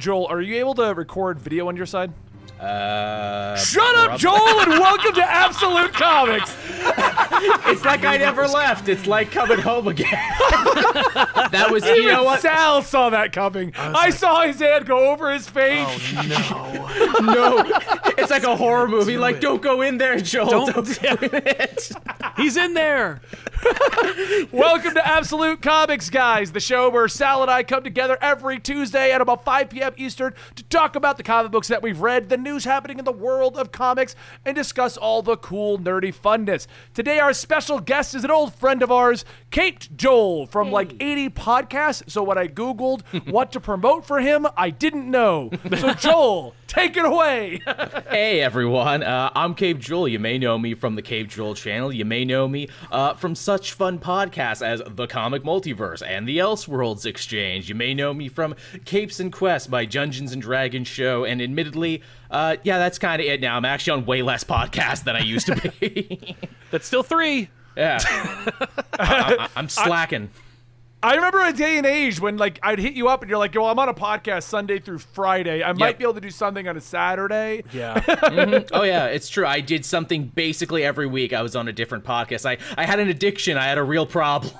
Joel, are you able to record video on your side? Uh, Shut up, Joel, and welcome to Absolute Comics. It's like I never left. It's like coming home again. that was, you Even know what? Sal saw that coming. I, saw his hand go over his face. No. No, it's like a horror movie. Like, don't go in there, Joel. Don't- go it. He's in there. Welcome to Absolute Comics, guys, the show where Sal and I come together every Tuesday at about 5 p.m. Eastern to talk about the comic books that we've read, the news happening in the world of comics, and discuss all the cool, nerdy funness. Today, our special guest is an old friend of ours, Caped Joel from like 80 podcasts. So when I Googled what to promote for him, I didn't know. So, Joel, take it away. Hey everyone, uh, I'm Cape Joel. You may know me from the Cape Joel channel. You may know me uh, from such fun podcasts as The Comic Multiverse and The Elseworlds Exchange. You may know me from Capes and Quests, my Dungeons and Dragons show. And admittedly, uh, yeah, that's kind of it now. I'm actually on way less podcasts than I used to be. That's still three. Yeah, I, am slacking. I remember a day and age when like I'd hit you up and you're like, "Yo, I'm on a podcast Sunday through Friday. I might be able to do something on a Saturday." Yeah. Mm-hmm. oh yeah, it's true. I did something basically every week. I was on a different podcast. I, I had an addiction. I had a real problem.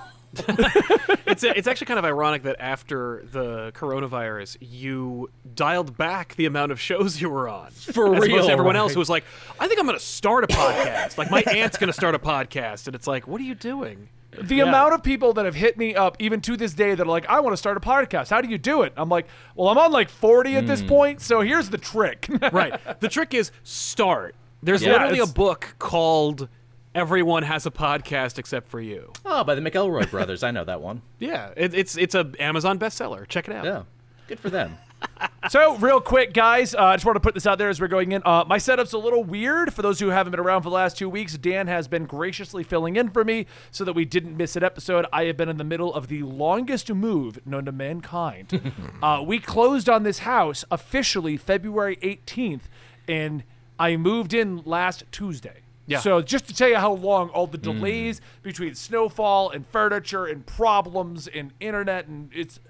It's it's actually kind of ironic that after the coronavirus, you dialed back the amount of shows you were on. For As real, to everyone right? else who was like, "I think I'm going to start a podcast." like my aunt's going to start a podcast, and it's like, "What are you doing?" The amount of people that have hit me up, even to this day, that are like, "I want to start a podcast. How do you do it?" I'm like, "Well, I'm on like 40 at Hmm. this point, so here's the trick." right. The trick is start. There's Yeah, literally a book called "Everyone Has a Podcast Except for You." Oh, by the McElroy brothers. I know that one. Yeah, it, it's it's a Amazon bestseller. Check it out. Yeah, good for them. So, real quick, guys, uh, I just want to put this out there as we're going in. Uh, my setup's a little weird. For those who haven't been around for the last two weeks, Dan has been graciously filling in for me so that we didn't miss an episode. I have been in the middle of the longest move known to mankind. uh, we closed on this house officially February 18th, and I moved in last Tuesday. Yeah. So just to tell you how long all the mm. delays between snowfall and furniture and problems and internet and it's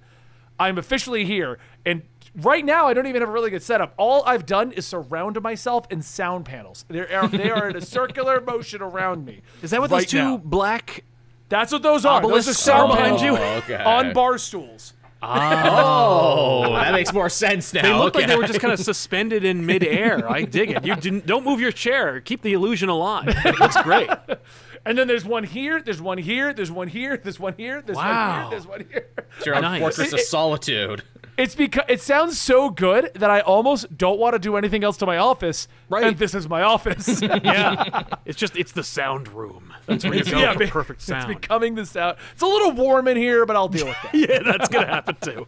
I'm officially here. And right now, I don't even have a really good setup. All I've done is surround myself in sound panels. They are, they are in a circular motion around me. Is that what right those two now. black That's what those are. Those are sound are behind panels you? Oh, okay. on bar stools. Oh. oh, that makes more sense now. They look okay. like they were just kind of suspended in midair. I dig it. You didn't, don't move your chair. Keep the illusion alive. It looks great. And then there's one here, there's one here, there's one here, there's one here, there's one Wow. here, there's one here. It's your own Nice. Fortress of Solitude. It's because it sounds so good that I almost don't want to do anything else to my office. Right. And this is my office. Yeah. It's just, it's the sound room. That's where you go yeah, for be- perfect It's sound. becoming the sound. It's a little warm in here, but I'll deal with that. yeah, that's going to happen too.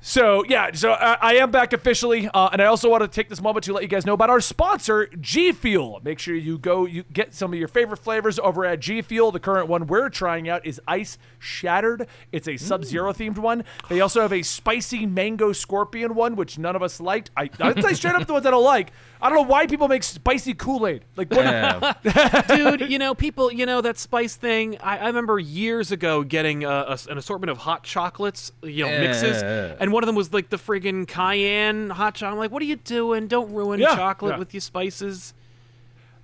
So yeah, so uh, I am back officially, uh, and I also want to take this moment to let you guys know about our sponsor, G Fuel. Make sure you go, you get some of your favorite flavors over at G Fuel. The current one we're trying out is Ice Shattered. It's a Sub-Zero themed one. They also have a spicy mango scorpion one, which none of us liked. I I'd say straight up the ones I don't like. I don't know why people make spicy Kool Aid. Like what? Yeah. Dude, you know, people, you know, that spice thing. I, I remember years ago getting a, a- an assortment of hot chocolates, you know, mixes. Yeah. And one of them was like the friggin' cayenne hot chocolate. I'm like, what are you doing? Don't ruin Yeah, chocolate yeah. with your spices.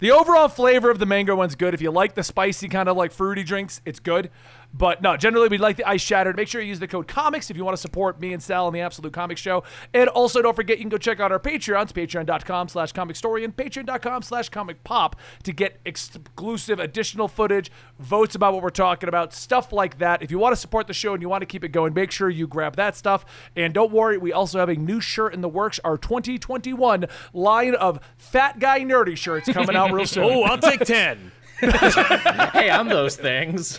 The overall flavor of the mango one's good. If you like the spicy kind of like fruity drinks, it's good. But no, generally we'd like the ice shattered. Make sure you use the code comics if you want to support me and Sal and the Absolute Comics Show. And also don't forget you can go check out our Patreons, patreon.com slash comic story and patreon.com slash comic pop to get exclusive additional footage, votes about what we're talking about, stuff like that. If you want to support the show and you want to keep it going, make sure you grab that stuff. And don't worry, we also have a new shirt in the works, our 2021 line of fat guy nerdy shirts coming out real soon. Oh, I'll take 10. hey, I'm those things.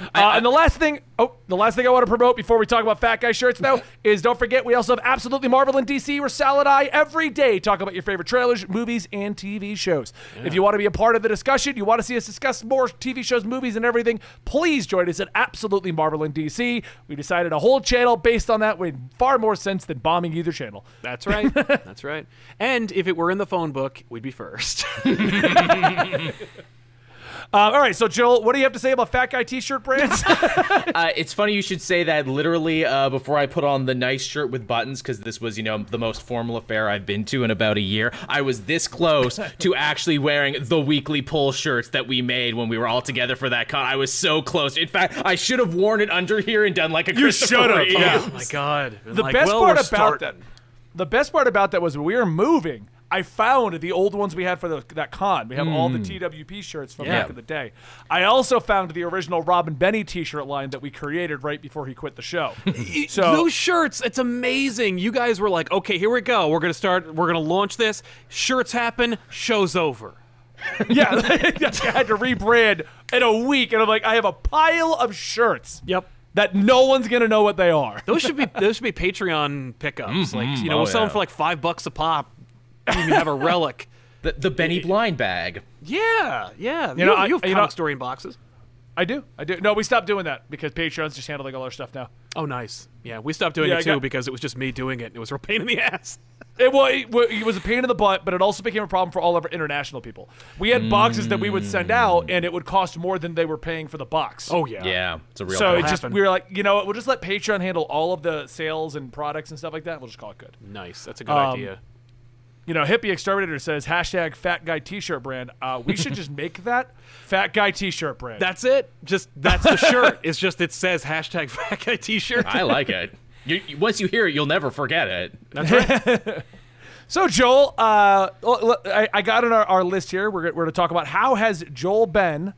Uh, and the last thing, oh, the last thing I want to promote before we talk about fat guy shirts, though, is don't forget we also have absolutely Marvel and DC, where Sal and I every day talk about your favorite trailers, movies, and TV shows. If you want to be a part of the discussion, you want to see us discuss more TV shows, movies, and everything, please join us at absolutely Marvel and DC. We decided a whole channel based on that made far more sense than bombing either channel. That's right. That's right. And if it were in the phone book, we'd be first. Uh, all right, so Jill, what do you have to say about fat guy T-shirt brands? Uh, it's funny you should say that. Literally, uh, before I put on the nice shirt with buttons, because this was, you know, the most formal affair I've been to in about a year. I was this close to actually wearing the weekly pull shirts that we made when we were all together for that con. I was so close. In fact, I should have worn it under here and done like a Christopher should have, yeah. Oh my god. The like, best well, part about starting. that, the best part about that was we were moving. I found the old ones we had for the, that con. We have all the mm. TWP shirts from Yeah. back in the day. I also found the original Robin Benny T-shirt line that we created right before he quit the show. so Those shirts, it's amazing. You guys were like, okay, here we go. We're gonna start. We're gonna launch this. Shirts happen. Show's over. yeah, I had to rebrand in a week, and I'm like, I have a pile of shirts. Yep. That no one's gonna know what they are. Those should be those should be Patreon pickups. Mm-hmm. Like you know, Oh, we'll sell them for like five bucks a pop. You even have a relic. The, the Benny Blind bag. Yeah, yeah. You, know, have, I- you have you comic know- story in boxes. I do, I do. No, we stopped doing that because Patreon's just handling all our stuff now. Oh, nice. Yeah, we stopped doing Yeah, it too got- because it was just me doing it. It was a real pain in the ass. It, well, it, it was a pain in the butt, but it also became a problem for all of our international people. We had boxes that we would send out, and it would cost more than they were paying for the box. Oh yeah. Yeah, it's a real. so pain. it just happened. we were like, you know, what, we'll just let Patreon handle all of the sales and products and stuff like that. We'll just call it good. Nice. That's a good Um, idea. You know, hippie exterminator says hashtag fat guy T-shirt brand. Uh, we should just make that fat guy T-shirt brand. That's it. Just that's the shirt. It's just it says hashtag fat guy t-shirt. I like it. You, you- once you hear it, you'll never forget it. That's right. So Joel, uh, l- l- I, I got on our, our list here. We're, we're going to talk about how has Joel been.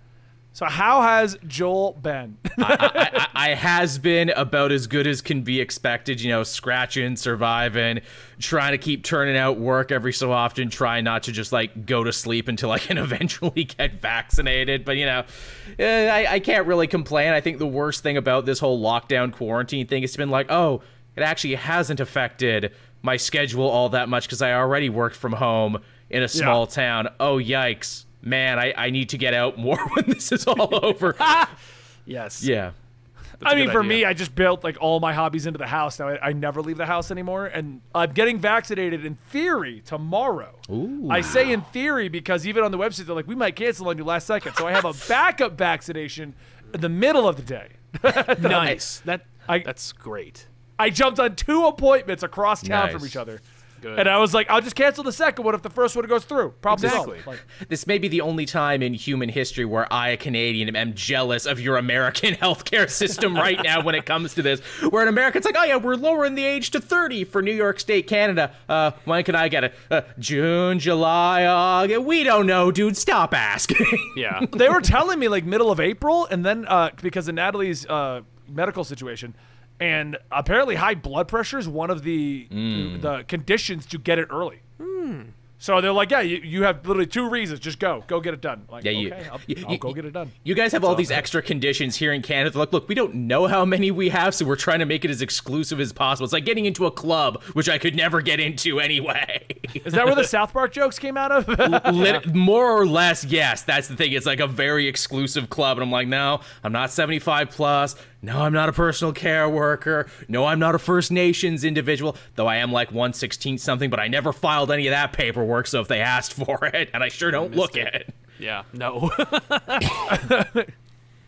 So how has Joel been? I, I, I has been about as good as can be expected. You know, scratching, surviving, trying to keep turning out work every so often, trying not to just like go to sleep until I can eventually get vaccinated. But you know, eh, I, I can't really complain. I think the worst thing about this whole lockdown quarantine thing has been like, oh, it actually hasn't affected my schedule all that much because I already worked from home in a small town. Oh yikes. Man, I, I need to get out more when this is all over. yes. yeah. I mean, for idea. me, I just built like all my hobbies into the house. Now I, I never leave the house anymore, and I'm getting vaccinated in theory tomorrow. Ooh. I say in theory because even on the website they're like, we might cancel on you last second. So I have a backup vaccination in the middle of the day. Nice. That I- that's great. I jumped on two appointments across town from each other. Good. And I was like, I'll just cancel the second one if the first one goes through. Problem Exactly. solved. Like, This may be the only time in human history where I, a Canadian, am jealous of your American healthcare system right now when it comes to this. Where in America, it's like, oh yeah, we're lowering the age to 30 for New York State, Canada. Uh, when can I get it? Uh, June, July, August. We don't know, dude. Stop asking. Yeah. they were telling me like middle of April, and then uh, because of Natalie's uh, medical situation, and apparently high blood pressure is one of the mm. the conditions to get it early. Hmm. So they're like, yeah, you, you have literally two reasons. Just go, go get it done. Like, Yeah, you- okay, I'll, you- I'll go get it done. You guys have all these extra conditions here in Canada. Like, look, we don't know how many we have, so we're trying to make it as exclusive as possible. It's like getting into a club, which I could never get into anyway. Is that where the South Park jokes came out of? Lit- more or less, yes. That's the thing. It's like a very exclusive club, and I'm like, no, I'm not 75 plus. No, I'm not a personal care worker. No, I'm not a First Nations individual. Though I am like 116 something, but I never filed any of that paperwork. So if they asked for it, and I sure don't look it. it. Yeah. No.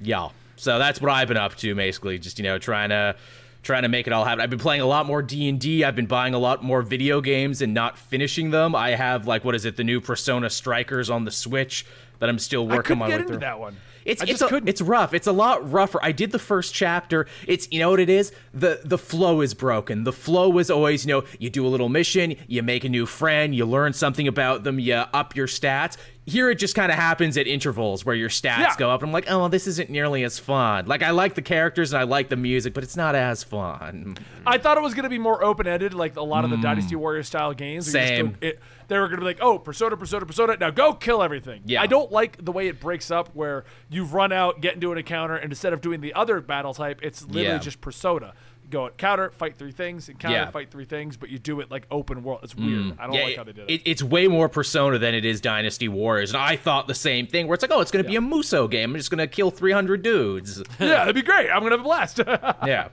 Yeah. So that's what I've been up to, basically. Just you know, trying to trying to make it all happen. I've been playing a lot more D and D. I've been buying a lot more video games and not finishing them. I have like what is it, the new Persona Strikers on the Switch that I'm still I working couldn't my get way into through. that one. It's it's a- it's rough. It's a lot rougher. I did the first chapter. It's you know what it is. The the flow is broken. The flow is always you know you do a little mission, you make a new friend, you learn something about them, you up your stats. Here it just kind of happens at intervals where your stats Yeah. go up. I'm like, oh, well, this isn't nearly as fun. Like I like the characters and I like the music, but it's not as fun. I thought it was going to be more open ended, like a lot of the mm. Dynasty Warrior style games. Same. go- it- they were going to be like, oh, Persona, Persona, Persona. Now go kill everything. Yeah. I don't like the way it breaks up where you've run out, get into an encounter, and instead of doing the other battle type, it's literally Yeah. just Persona. Go at counter, fight three things, encounter, Yeah. fight three things, but you do it like open world. It's weird. I don't like how they did it. it, it's way more Persona than it is Dynasty Warriors, and I thought the same thing. Where it's like, oh, it's gonna be a Musou game. I'm just gonna kill 300 dudes. yeah, that'd be great. I'm going to have a blast. yeah.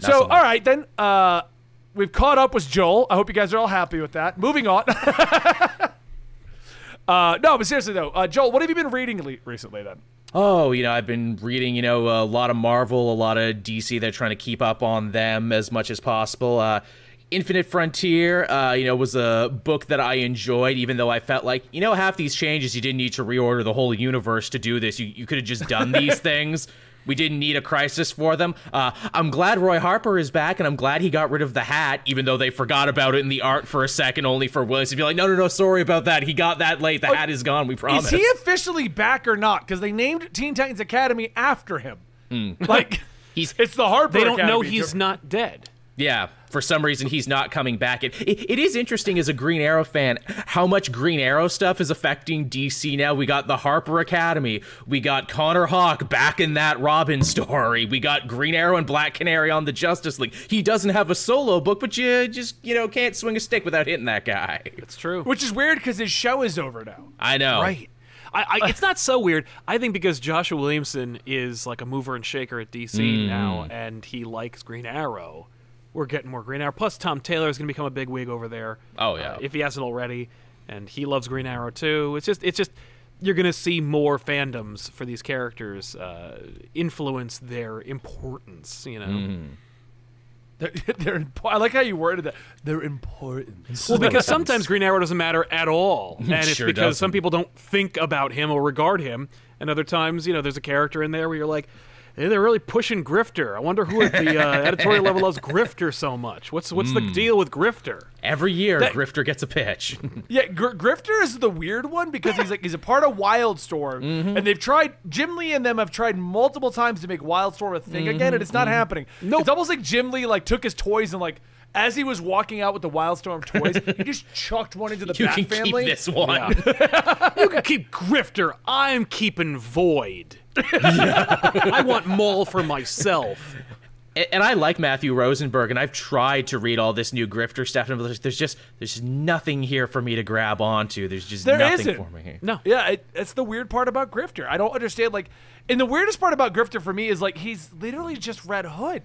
So, so all right, then. Uh, we've caught up with Joel. I hope you guys are all happy with that. Moving on. Uh, no, but seriously though, uh, Joel, what have you been reading le- recently then? Oh, you know, I've been reading, you know, a lot of Marvel, a lot of DC. They're trying to keep up on them as much as possible. Uh, Infinite Frontier, uh, you know, was a book that I enjoyed, even though I felt like, you know, half these changes you didn't need to reorder the whole universe to do this. You, you could have just done these things. We didn't need a crisis for them. Uh, I'm glad Roy Harper is back, and I'm glad he got rid of the hat, even though they forgot about it in the art for a second, only for Willis to be like, no, no, no, sorry about that. He got that late. The hat is gone. We promise. Is he officially back or not? Because they named Teen Titans Academy after him. Like, He's- it's the Harper. They don't know Academy. he's not dead. Yeah, for some reason he's not coming back. It, it, it is interesting as a Green Arrow fan how much Green Arrow stuff is affecting DC now. We got the Harper Academy, we got Connor Hawke back in that Robin story, we got Green Arrow and Black Canary on the Justice League. He doesn't have a solo book, but you just you know can't swing a stick without hitting that guy. It's true. Which is weird because his show is over now. I know. Right. I, I, it's not so weird. I think because Joshua Williamson is like a mover and shaker at DC Mm. now, and he likes Green Arrow. We're getting more Green Arrow. Plus, Tom Taylor is going to become a big wig over there. Oh, yeah. uh, if he hasn't already, and he loves Green Arrow too. It's just, it's just, you're going to see more fandoms for these characters uh, influence their importance. You know. Mm-hmm. They're, they're impo- I like how you worded that. They're important. Well, because sometimes Green Arrow doesn't matter at all, and it's Sure because some doesn't. people don't think about him or regard him, and other times, you know, there's a character in there where you're like, hey, they're really pushing Grifter. I wonder who at the uh, editorial level loves Grifter so much. What's what's Hmm. the deal with Grifter? Every year, That- Grifter gets a pitch. Yeah, Gr- Grifter is the weird one because he's like he's a part of Wildstorm, Mm-hmm. and they've tried. Jim Lee and them have tried multiple times to make Wildstorm a thing again, and it's Mm-hmm. not happening. Nope. It's almost like Jim Lee like took his toys and like as he was walking out with the Wildstorm toys, he just chucked one into the you Bat can family. keep this one. You can keep Grifter. I'm keeping Void. I want Maul for myself. And I like Matthew Rosenberg, and I've tried to read all this new grifter stuff, and there's, there's just there's nothing here for me to grab onto. There's just There nothing isn't. for me. No. Yeah, it, that's the weird part about Grifter. I don't understand. Like, and the weirdest part about Grifter for me is like he's literally just Red Hood.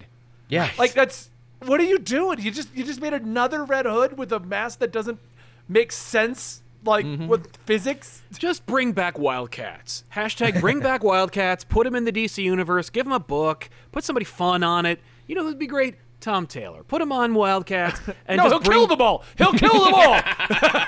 Yeah, Like that's what are you doing? You just you just made another Red Hood with a mask that doesn't make sense like Mm-hmm. with physics. Just bring back Wildcats. Hashtag bring back Wildcats. Put them in the DC universe. Give them a book. Put somebody fun on it. You know, it'd be great. Tom Taylor. Put him on Wildcats. And No, just he'll bring... kill them all. He'll kill them all.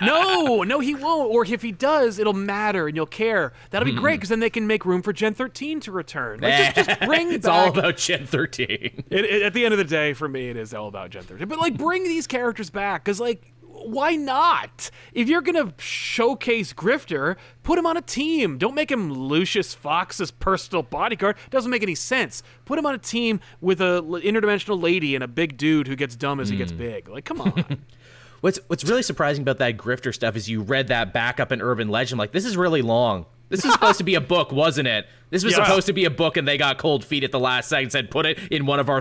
No, no, he won't. Or if he does, it'll matter and you'll care. That'll be Hmm. great because then they can make room for Gen 13 to return. Like, just, just bring it's back. all about Gen 13. It, it- at the end of the day, for me, it is all about Gen 13. But like, bring these characters back because like. Why not? If you're gonna showcase Grifter, put him on a team. Don't make him Lucius Fox's personal bodyguard. Doesn't make any sense. Put him on a team with a interdimensional lady and a big dude who gets dumb as he Hmm. gets big. Like, come on. What's what's really surprising about that grifter stuff is you read that back up in Urban Legend. Like this is really long. This was supposed to be a book, wasn't it? This was Yeah. supposed to be a book, and they got cold feet at the last second. Said put it in one of our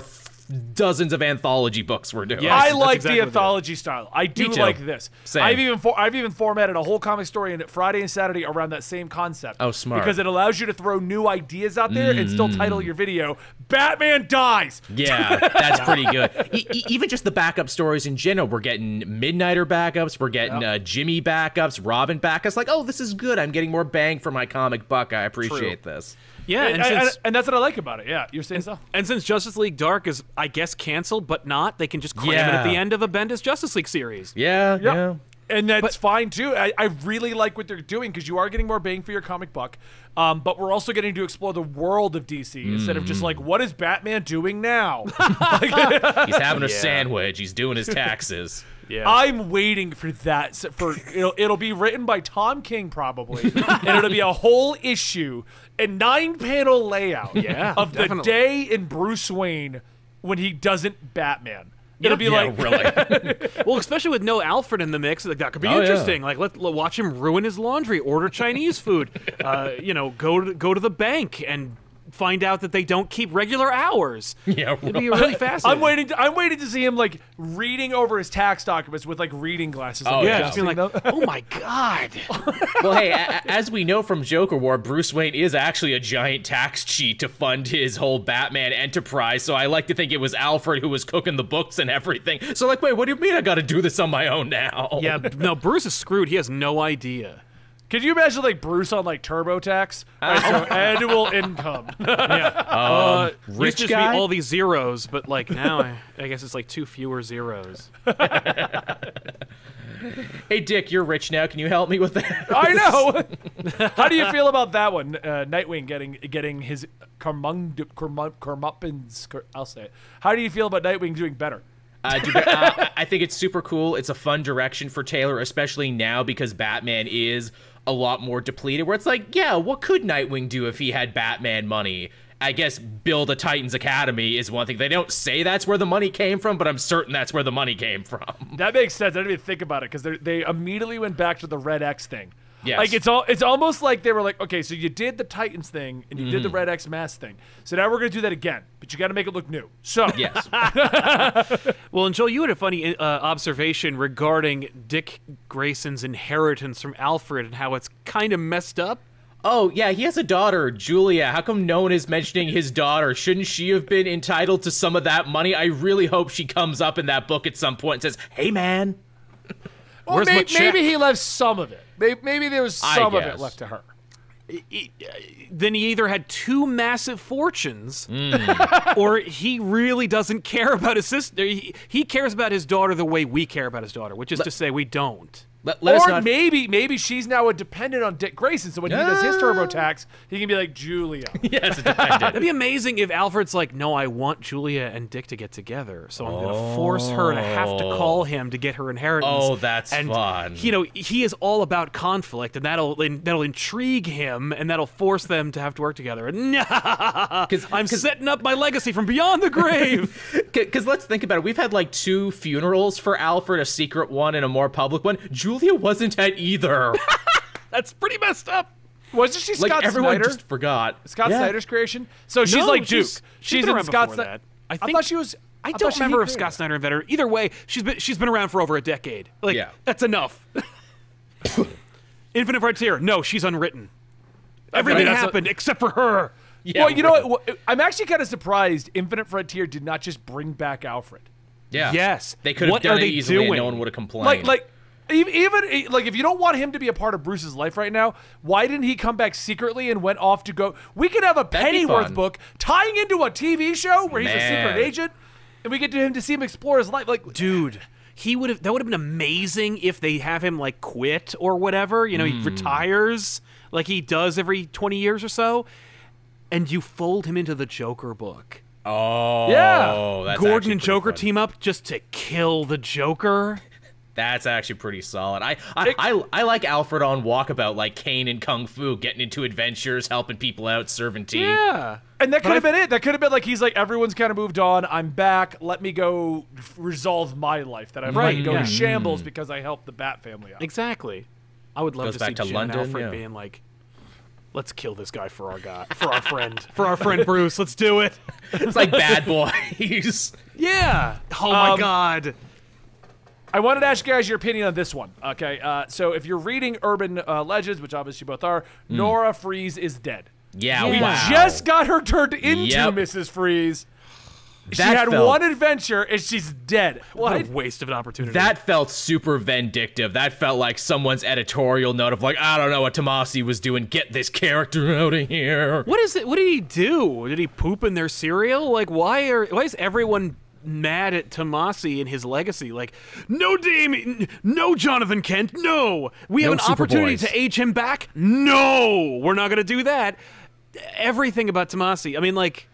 dozens of anthology books we're doing. Yes. I like exactly the what it is. anthology style. I do like this. Same. I've even for, I've even formatted a whole comic story in Friday and Saturday around that same concept. Oh, smart. Because it allows you to throw new ideas out there and still title your video "Batman Dies." Yeah, that's pretty good. E- e- even just the backup stories in general. We're getting Midnighter backups. We're getting uh, Jimmy backups, Robin backups. Like, oh, this is good. I'm getting more bang for my comic buck. I appreciate this. Yeah, And, and, and- since and that's what I like about it. Yeah, you're saying so. And since Justice League Dark is, I guess, canceled, but not, they can just cram it at the end of a Bendis Justice League series. Yeah, Yeah. yeah. And that's fine too. I, I really like what they're doing because you are getting more bang for your comic buck. Um, but we're also getting to explore the world of DC instead of just like, what is Batman doing now? He's having a Yeah. sandwich. He's doing his taxes. Yeah. I'm waiting for that. For it'll, it'll be written by Tom King probably, and it'll be a whole issue, a nine panel layout Yeah, of the day in Bruce Wayne when he doesn't Batman. It'll be yeah, like really. well, especially with no Alfred in the mix, like that could be Oh, yeah. interesting. Like let, let watch him ruin his laundry, order Chinese food, uh, you know, go to go to the bank and find out that they don't keep regular hours. Yeah, It'd be really fascinating. I'm waiting. To, I'm waiting to see him like reading over his tax documents with like reading glasses. Oh, on. Yeah, yeah. just being like, oh my god. well, hey, a- a- as we know from Joker War, Bruce Wayne is actually a giant tax cheat to fund his whole Batman enterprise. So I like to think it was Alfred who was cooking the books and everything. So like, wait, what do you mean I got to do this on my own now? Yeah, no, Bruce is screwed. He has no idea. Could you imagine like Bruce on like TurboTax? Right, so annual income. uh, used Um, rich to just guy? be all these zeros, but like now, I, I guess it's like two fewer zeros. Hey, Dick, you're rich now. Can you help me with that? I know. How do you feel about that one? Uh, Nightwing getting getting his carmung, carmung, carmuppins. I'll say it. How do you feel about Nightwing doing better? Uh, do- uh, I think it's super cool. It's a fun direction for Taylor, especially now because Batman is a lot more depleted. Where it's like, yeah, what could Nightwing do if he had Batman money? I guess build a Titans Academy is one thing. They don't say that's where the money came from, but I'm certain that's where the money came from. That makes sense. I didn't even think about it because they immediately went back to the Red X thing. Yes. Like it's all it's almost like they were like, okay, so you did the Titans thing and you did Mm-hmm. the Red X mask thing. So now we're gonna do that again, but you got to make it look new. So Yes. Well, and Joel, you had a funny uh, observation regarding Dick Grayson's inheritance from Alfred and how it's kind of messed up. Oh, yeah, he has a daughter, Julia. How come no one is mentioning his daughter? Shouldn't she have been entitled to some of that money? I really hope she comes up in that book at some point and says, hey, man. Well, Where's may- my maybe, he left some of it. Maybe, maybe there was some of it left to her. He- then he either had two massive fortunes, Hmm. or he really doesn't care about his sister. He, he cares about his daughter the way we care about his daughter, which is to say, we don't. Let, let us or not maybe maybe she's now a dependent on Dick Grayson. So when he does his Ah. TurboTax, he can be like Julia. Yes, it depended. That'd be amazing if Alfred's like, no, I want Julia and Dick to get together, so I'm gonna force her to have to call him to get her inheritance. Oh, that's and, fun. You know, he is all about conflict, and that'll that'll intrigue him, and that'll force them to have to work together. Because I'm setting up my legacy from beyond the grave. Because let's think about it. We've had like two funerals for Alfred, a secret one and a more public one. Julia wasn't at either. That's pretty messed up. Wasn't she like Scott everyone Snyder? just forgot. Scott Yeah. Snyder's creation. So she's No, like Duke. she's- She's, in Scott Snyder. I I, thought she was. I don't remember if Scott. Snyder invented her. Either way, she's been she's been around for over a decade. Like Yeah. that's enough. Infinite Frontier. No, she's unwritten. Everything a- happened except for her. Yeah, well, you know what? I'm actually kind of surprised Infinite Frontier did not just bring back Alfred. Yeah. Yes. They could have What done are it they easily and doing? no one would have complained. Like, like, even e- like if you don't want him to be a part of Bruce's life right now, why didn't he come back secretly and went off to go? We could have a Pennyworth book tying into a TV show where he's a secret agent, and we get to him to see him explore his life. Like, Dude, he would have that would have been amazing if they have him like quit or whatever, you know, Hmm. he retires like he does every 20 years or so and you fold him into the Joker book. oh, Yeah. Gordon and Joker fun. team up just to kill the Joker. That's actually pretty solid. I, I, I, I like Alfred on Walkabout, like Caine and Kung Fu, getting into adventures, helping people out, serving tea. Yeah. and that could have been it. That could have been like he's like everyone's kind of moved on. I'm back. Let me go f- resolve my life that I've Right, let go yeah. to shambles because I helped the Bat family out. Exactly. I would love Goes to back see to Jim London, Alfred yeah. being like, "Let's kill this guy for our guy, for our friend, for our friend Bruce. Let's do it." It's like Bad Boys. Yeah. Oh my Um, God. I wanted to ask you guys your opinion on this one. Okay, uh, so if you're reading Urban uh, Legends, which obviously you both are, Nora Freeze is dead. yeah, Yeah. wow. Just got her turned into Yep. Mrs. Freeze. She had felt- one adventure and she's dead. What What? a waste of an opportunity. That felt super vindictive. That felt like someone's editorial note of like, I don't know what Tomasi was doing. Get this character out of here. What is it? What did he do? Did he poop in their cereal? Like, why are why is everyone mad at Tomasi and his legacy? Like, no Damian, no Jonathan Kent, no. We have No an opportunity Superboys. to age him back. No, we're not gonna do that. Everything about Tomasi. I mean, like,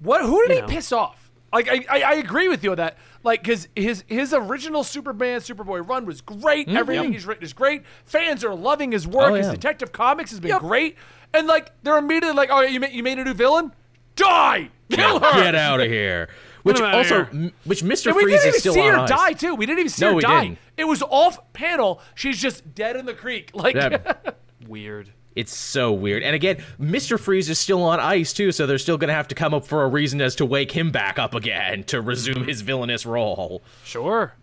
What? Who did he know. piss off? Like I, I, I agree with you on that. Like, because his his original Superman Superboy run was great. Hmm, Everything he's written is great. Fans are loving his work. Oh, His. Detective Comics has been Yep. great. And like they're immediately like, oh, you made you made a new villain. Die. Kill her. Get out of here. Which also, here. m- which Mr. And we didn't even see her ice. die too. We didn't even see No, her we die. didn't. It was off panel. She's just dead in the creek. Like Yeah. weird. It's so weird. And again, Mr. Freeze is still on ice too, so they're still gonna have to come up for a reason as to wake him back up again to resume his villainous role. Sure.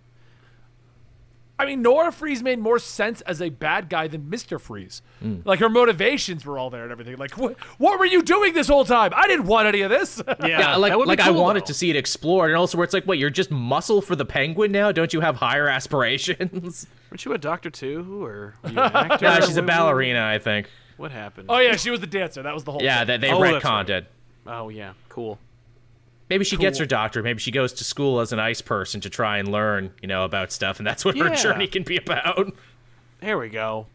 I mean, Nora Freeze made more sense as a bad guy than Mister Freeze. Hmm. Like her motivations were all there and everything. Like, what? What were you doing this whole time? I didn't want any of this. Yeah, Yeah, like that would be like I wanted though. to see it explored, and also where it's like, wait, you're just muscle for the penguin now? Don't you have higher aspirations? Weren't you a doctor too, or were you an actor? Yeah, she's a ballerina, I think. What happened? oh yeah, she was the dancer. That was the whole. Yeah, thing. they, they Oh, that's retconned right. it. Oh yeah, cool. Maybe she gets her doctorate. Maybe she goes to school as an ice person to try and learn, you know, about stuff, and that's what her journey can be about. There we go.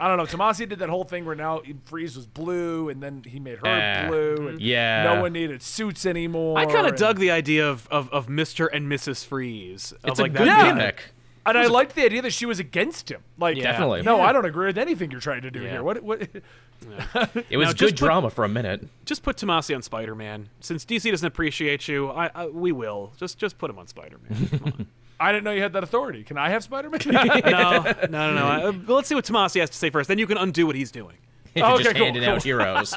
I don't know. Tomasi did that whole thing where now Freeze was blue, and then he made her Eh, blue, and yeah. no one needed suits anymore. I kind of and- dug the idea of, of, of Mr. and Mrs. Freeze. Of It's a like good that being- gimmick. And I liked the idea that she was against him. Like, Yeah. Definitely. No, Yeah. I don't agree with anything you're trying to do Yeah. here. What? What? It was Now, good put- drama for a minute. Just put Tomasi on Spider Man. Since DC doesn't appreciate you, I, I we will. Just just put him on Spider Man. I didn't know you had that authority. Can I have Spider-Man? no, no, no, no. Uh, but let's see what Tomasi has to say first. Then you can undo what he's doing. If you're Okay, just cool, handing cool. out heroes.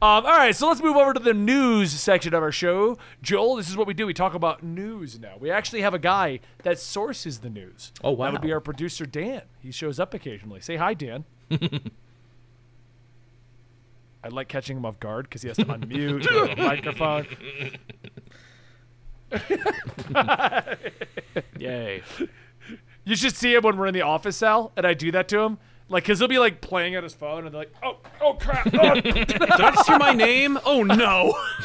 Um, all right, so let's move over to the news section of our show. Joel, this is what we do. We talk about news now. We actually have a guy that sources the news. Oh, wow. That would be our producer, Dan. He shows up occasionally. Say hi, Dan. I like catching him off guard because he has to unmute the microphone. Yay. You should see him when we're in the office, Sal, and I do that to him. Like, because he'll be like playing on his phone, and they're like, "Oh, oh crap!" Oh. Did I just hear my name? Oh no.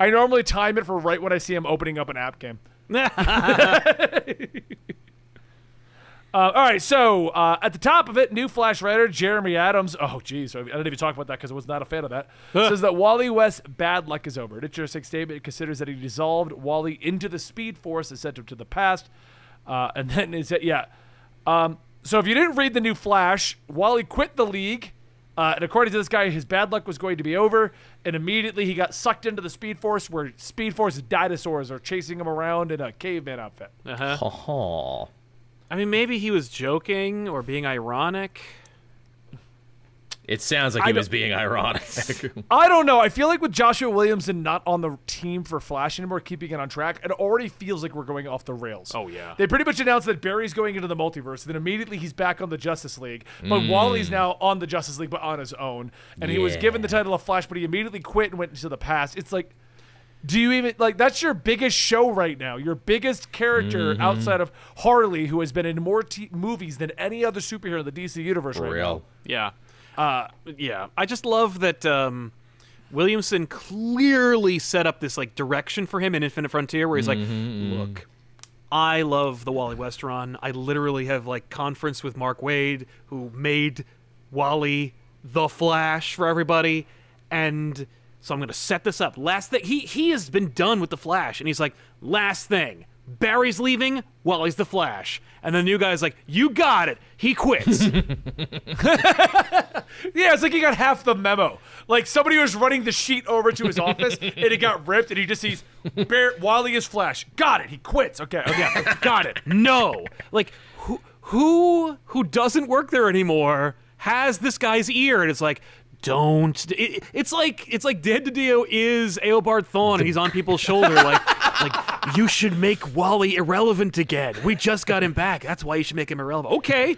I normally time it for right when I see him opening up an app game. Uh, all right, so uh, at the top of it, new Flash writer Jeremy Adams. Oh, geez, I didn't even talk about that because I was not a fan of that. says that Wally West's bad luck is over. An interesting statement. It considers that he dissolved Wally into the Speed Force and sent him to the past. Uh, and then is it yeah. Um, so if you didn't read the new Flash, Wally quit the league. Uh, and according to this guy, his bad luck was going to be over, and immediately he got sucked into the Speed Force, where Speed Force dinosaurs are chasing him around in a caveman outfit. Uh-huh. Oh. I mean, maybe he was joking or being ironic. It sounds like I he was being ironic. I don't know. I feel like with Joshua Williamson not on the team for Flash anymore, keeping it on track, it already feels like we're going off the rails. Oh, yeah. They pretty much announced that Barry's going into the multiverse, then immediately he's back on the Justice League. But mm. Wally's now on the Justice League, but on his own. And he was given the title of Flash, but he immediately quit and went into the past. It's like, do you even like that's your biggest show right now? Your biggest character mm-hmm. outside of Harley, who has been in more t- movies than any other superhero in the DC universe For right real. now. Yeah. Uh, yeah. I just love that um, Williamson clearly set up this like direction for him in Infinite Frontier, where he's like, "Look, I love the Wally West run. I literally have like conference with Mark Waid, who made Wally the Flash for everybody, and so I'm gonna set this up. Last thing, he he has been done with the Flash, and he's like, last thing." Barry's leaving, Wally's the Flash. And the new guy's like, You got it. He quits. Yeah, it's like he got half the memo. Like somebody was running the sheet over to his office and it got ripped, and he just sees Bear Wally is Flash. Got it. He quits. Okay. Okay. got it. No. Like who who who doesn't work there anymore has this guy's ear and it's like don't it, it's like it's like Dan DiDio is Eobard Thawne and he's on people's shoulder like like you should make Wally irrelevant again. We just got him back. That's why you should make him irrelevant. Okay.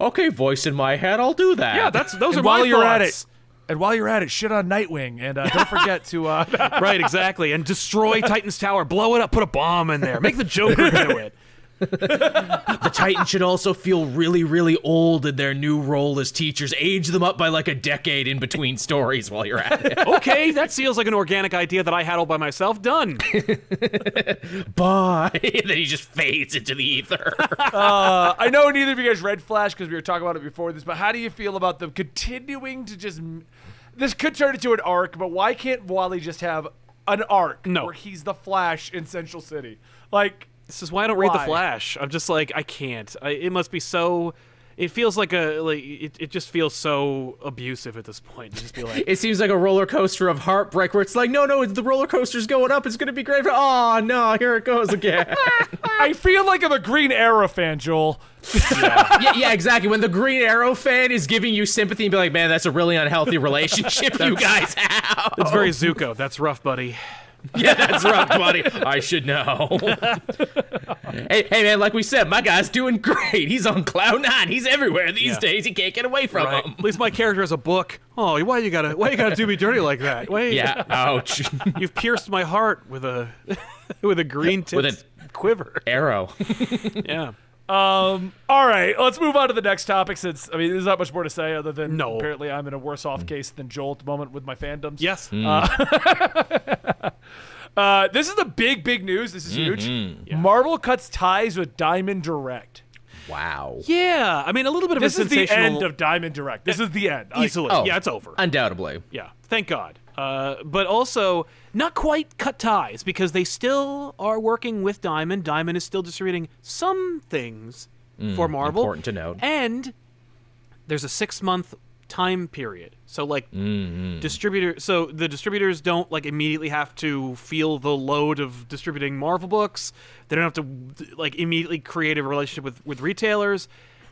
okay, voice in my head, I'll do that. Yeah, that's those And are while my you're at thoughts. it, and while you're at it, shit on Nightwing, and uh, don't forget to. Uh, Right, exactly. And destroy Titan's tower, blow it up, put a bomb in there. Make the Joker do it. the Titans should also feel really, really old in their new role as teachers. Age them up by like a decade in between stories while you're at it. Okay, that feels like an organic idea that I had all by myself. Done. Bye. and then he just fades into the ether. uh, I know neither of you guys read Flash because we were talking about it before this, but how do you feel about them continuing to just? This could turn into an arc, but why can't Wally just have an arc No. where he's the Flash in Central City? Like, This is why I don't read The Flash. I'm just like I can't. I, it must be so. It feels like a like it, it just feels so abusive at this point. To just be like, it seems like a roller coaster of heartbreak where it's like, no, no, it's the roller coaster's going up. It's going to be great. Oh, no, here it goes again. I feel like I'm a Green Arrow fan, Joel. yeah, yeah, exactly. When the Green Arrow fan is giving you sympathy and be like, man, that's a really unhealthy relationship you guys have. it's very Zuko. That's rough, buddy. Yeah, that's rough, buddy. I should know. hey, hey, man, like we said, my guy's doing great. He's on cloud nine. He's everywhere these Yeah. days. He can't get away from Right. him. At least my character has a book. Oh, why you gotta why you gotta do me dirty like that? Why, Yeah. Ouch. You've pierced my heart with a with a green tip With a quiver. Arrow. Yeah. Um, all right, let's move on to the next topic. Since I mean, there's not much more to say other than No. apparently I'm in a worse off case than Joel at the moment with my fandoms. Yes. Uh, this is the big, big news. This is Mm-hmm. huge. Marvel cuts ties with Diamond Direct. Wow. yeah. I mean, a little bit of This a is the end of Diamond Direct. This is the end. Like, easily. Oh. Yeah, it's over. Undoubtedly. Yeah, thank God. Uh, but also, not quite cut ties because they still are working with Diamond. Diamond is still distributing some things for Marvel. important to note. And there's a six month time period. So, like, distributor. So the distributors don't like immediately have to feel the load of distributing Marvel books. They don't have to like immediately create a relationship with with retailers.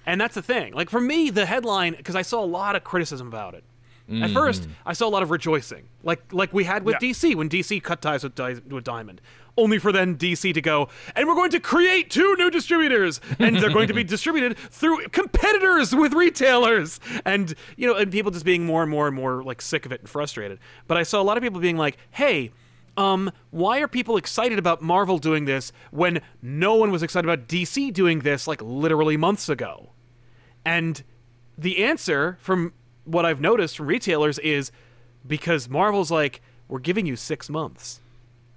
And that's the thing. Like for me, the headline because I saw a lot of criticism about it. At first, I saw a lot of rejoicing, like like we had with Yeah. DC when DC cut ties with, Di- with Diamond, only for then DC to go and we're going to create two new distributors, and they're going to be distributed through competitors with retailers, and you know, and people just being more and more and more like sick of it and frustrated. But I saw a lot of people being like, "Hey, um, why are people excited about Marvel doing this when no one was excited about DC doing this like literally months ago?" And the answer from what I've noticed from retailers is because Marvel's like, we're giving you six months.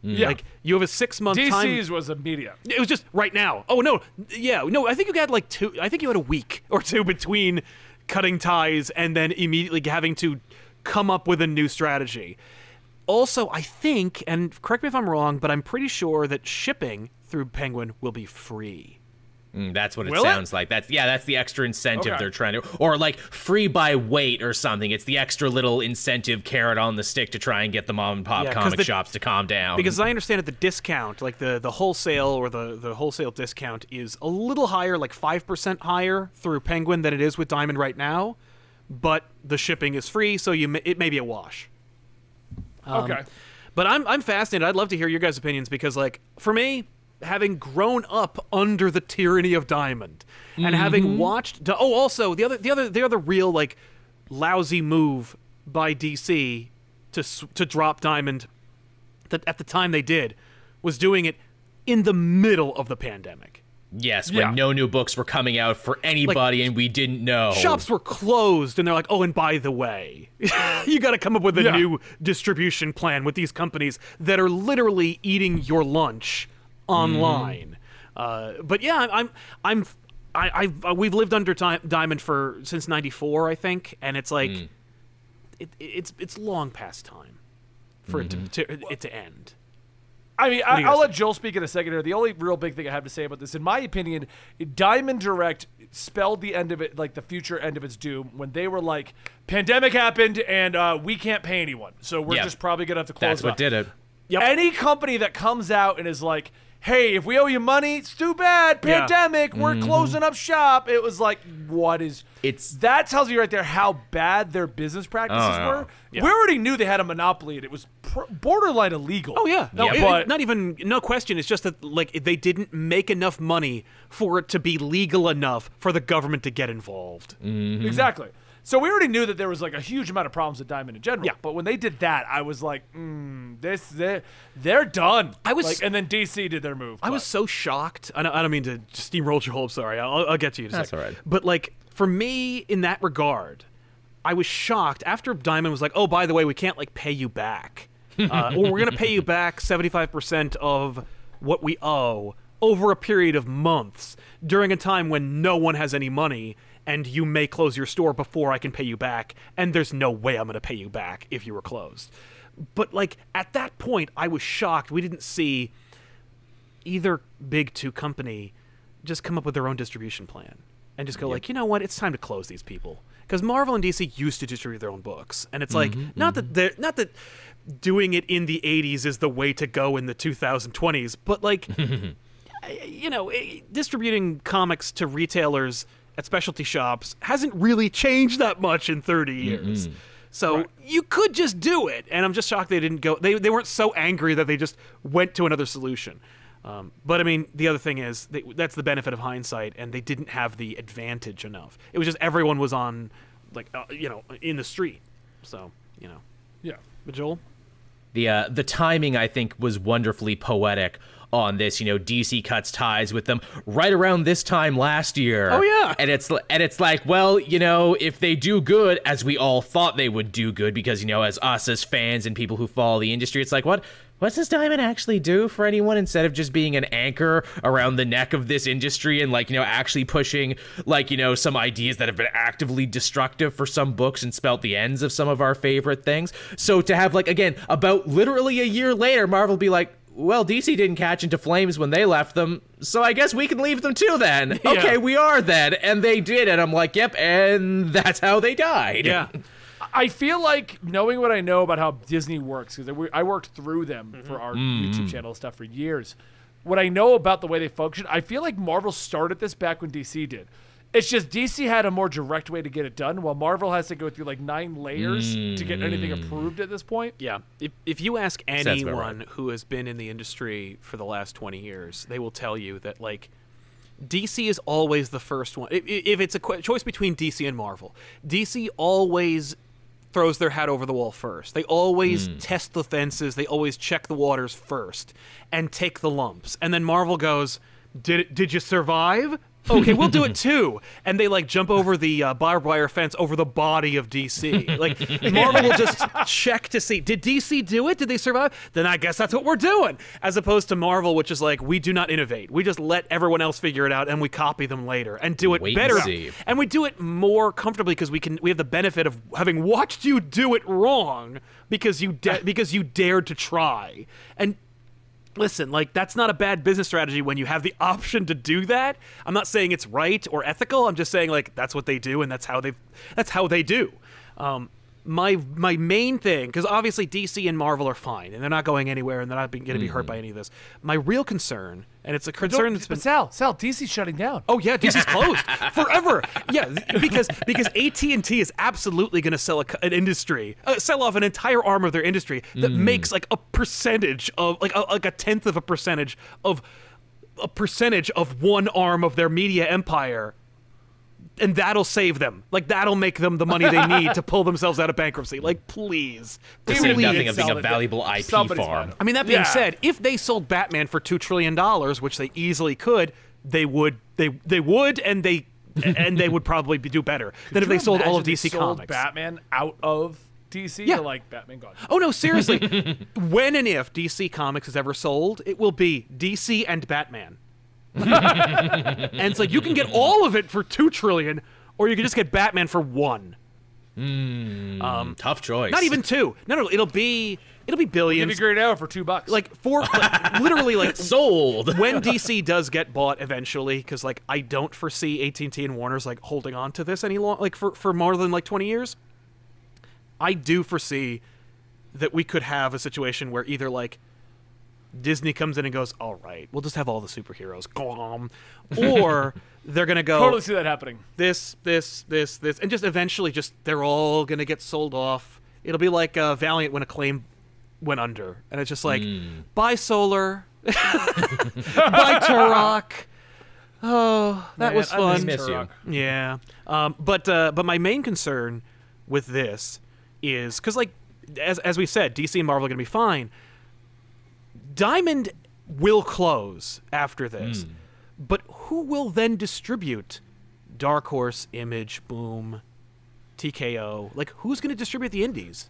Mm. yeah. Like you have a six month time. DC's was immediate. It was just right now. Oh no, yeah, no. I think you had like two. I think you had a week or two between cutting ties and then immediately having to come up with a new strategy. Also, I think, and correct me if I'm wrong, but I'm pretty sure that shipping through Penguin will be free. Mm, that's what it Will it? sounds like. That's yeah, that's the extra incentive Okay. they're trying to or like free by weight or something. It's the extra little incentive carrot on the stick to try and get the mom and pop Yeah, 'cause comic the- shops to calm down. Because I understand it, the discount, like the, the wholesale or the, the wholesale discount, is a little higher, like 5% higher through Penguin than it is with Diamond right now. But the shipping is free, so you may, it may be a wash. Um, okay. But I'm, I'm fascinated. I'd love to hear your guys' opinions because, like, for me, having grown up under the tyranny of Diamond and having mm-hmm. watched. Di- oh, also the other the other the other real like lousy move by DC to to drop Diamond that at the time they did was doing it in the middle of the pandemic. yes, Yeah. when no new books were coming out for anybody and we didn't know. Shops were closed, and they're like, "Oh, and by the way, you got to come up with a Yeah. new distribution plan with these companies that are literally eating your lunch online." Uh, but yeah, I'm, I'm, I, I've, uh, we've lived under time, Diamond for since '94, I think, and it's like, it, it's it's long past time for it to, to it to end. I mean, I, I'll let Joel speak in a second here. The only real big thing I have to say about this, in my opinion, Diamond Direct spelled the end of it, like the future end of its doom, when they were like, pandemic happened and uh, we can't pay anyone, so we're Yep. just probably gonna have to close. That's what up. did it. Yep. Any company that comes out and is like, "Hey, if we owe you money, it's too bad. Yeah. Pandemic, we're mm-hmm. closing up shop." It was like, what is? It's- that tells you right there how bad their business practices Oh, yeah. were. Yeah. We already knew they had a monopoly, and it was pr- borderline illegal. Oh yeah, no, Yeah, it- but- not even no question. It's just that like they didn't make enough money for it to be legal enough for the government to get involved. Mm-hmm. Exactly. So we already knew that there was like a huge amount of problems with Diamond in general. Yeah. But when they did that, I was like, mm, this they're, they're done. I was- like, and then DC did their move. I was so shocked. I don't, I don't mean to steamroll your hopes. Sorry, I'll, I'll get to you. In a That's sec. all right. But like for me, in that regard, I was shocked after Diamond was like, "Oh, by the way, we can't like pay you back, uh, or we're gonna pay you back seventy five percent of what we owe over a period of months during a time when no one has any money." And you may close your store before I can pay you back, and there's no way I'm going to pay you back if you were closed. But like at that point, I was shocked. We didn't see either big two company just come up with their own distribution plan and just go like, you know what, it's time to close these people because Marvel and DC used to distribute their own books, and it's like not that they're not that doing it in the 80s is the way to go in the 2020s, but like you know, eh, distributing comics to retailers at specialty shops hasn't really changed that much in 30 years. So Right. you could just do it, and I'm just shocked they didn't go. They they weren't so angry that they just went to another solution. Um, but I mean, the other thing is they, that's the benefit of hindsight, and they didn't have the advantage enough. It was just everyone was on, like uh, you know, in the street. So you know, Yeah. but Joel. the uh, the timing I think was wonderfully poetic on this. You know, DC cuts ties with them right around this time last year. Oh, yeah. and it's and it's like, well, you know, if they do good as we all thought they would do good, because you know, as us as fans and people who follow the industry, it's like, what? What's this diamond actually do for anyone instead of just being an anchor around the neck of this industry and like, you know, actually pushing like, you know, some ideas that have been actively destructive for some books and spelt the ends of some of our favorite things. So to have like again, about literally a year later, Marvel be like, well, DC didn't catch into flames when they left them, so I guess we can leave them too then. Okay, we are then. And they did, and I'm like, yep, and that's how they died. Yeah. I feel like knowing what I know about how Disney works, because I worked through them Mm-hmm. for our Mm. YouTube channel stuff for years. What I know about the way they function, I feel like Marvel started this back when DC did. It's just DC had a more direct way to get it done, while Marvel has to go through like nine layers to get anything Mm. approved at this point. Yeah. If, if you ask anyone right. who has been in the industry for the last 20 years, they will tell you that, like, DC is always the first one. If, if it's a qu- choice between DC and Marvel, DC always throws their hat over the wall first. They always Hmm. test the fences, they always check the waters first and take the lumps. And then Marvel goes, "Did did you survive?" Okay, we'll do it too. And they like jump over the uh, barbed wire fence over the body of DC. Like Marvel will just check to see did DC do it? Did they survive? Then I guess that's what we're doing. As opposed to Marvel, which is like we do not innovate. We just let everyone else figure it out and we copy them later and do it Wait and better. see. And we do it more comfortably because we can we have the benefit of having watched you do it wrong because you because you dared to try. And listen, like that's not a bad business strategy when you have the option to do that. I'm not saying it's right or ethical. I'm just saying like that's what they do and that's how they that's how they do. Um, my my main thing because obviously DC and Marvel are fine and they're not going anywhere and they're not going to be hurt by any of this. My real concern and it's a concern that's been Sal, Sal, DC's shutting down. Oh yeah, DC's closed forever. Yeah, because because AT and T is absolutely going to sell a, co- an industry, uh, sell off an entire arm of their industry that makes like a percentage of like a, like a tenth of a percentage of a percentage of one arm of their media empire. And that'll save them. Like that'll make them the money they need to pull themselves out of bankruptcy. Like, please, To please. say nothing of being a valuable IP Somebody's farm. buying I mean, that being Yeah. said, if they sold Batman for two trillion dollars, which they easily could, they would they they would and they and they would probably be, do better than if they sold all of DC they sold comics. Batman out of DC. Yeah. to, like Batman gone. Oh no, seriously. when and if DC Comics is ever sold, it will be DC and Batman. and it's like you can get all of it for two trillion, or you can just get Batman for one. Hmm. Um, Tough choice. Not even two. No, no, it'll be it'll be Give billions. me Green Arrow for two bucks. like four, like, literally like sold. when DC does get bought eventually, because like I don't foresee AT and T and Warner's like holding on to this any long, like for for more than like twenty years. I do foresee that we could have a situation where either like Disney comes in and goes, "All right, we'll just have all the superheroes," Glom. or they're gonna go totally see that happening. this, this, this, this, and just eventually, just they're all gonna get sold off. It'll be like uh, Valiant when Acclaim went under, and it's just like, buy Solar, buy Turok. Oh, that Man, was I fun. miss you. Yeah, um, but uh, but my main concern with this is because like as as we said, DC and Marvel are gonna be fine. Diamond will close after this, hmm. but who will then distribute Dark Horse, Image, Boom, TKO? Like who's gonna distribute the indies?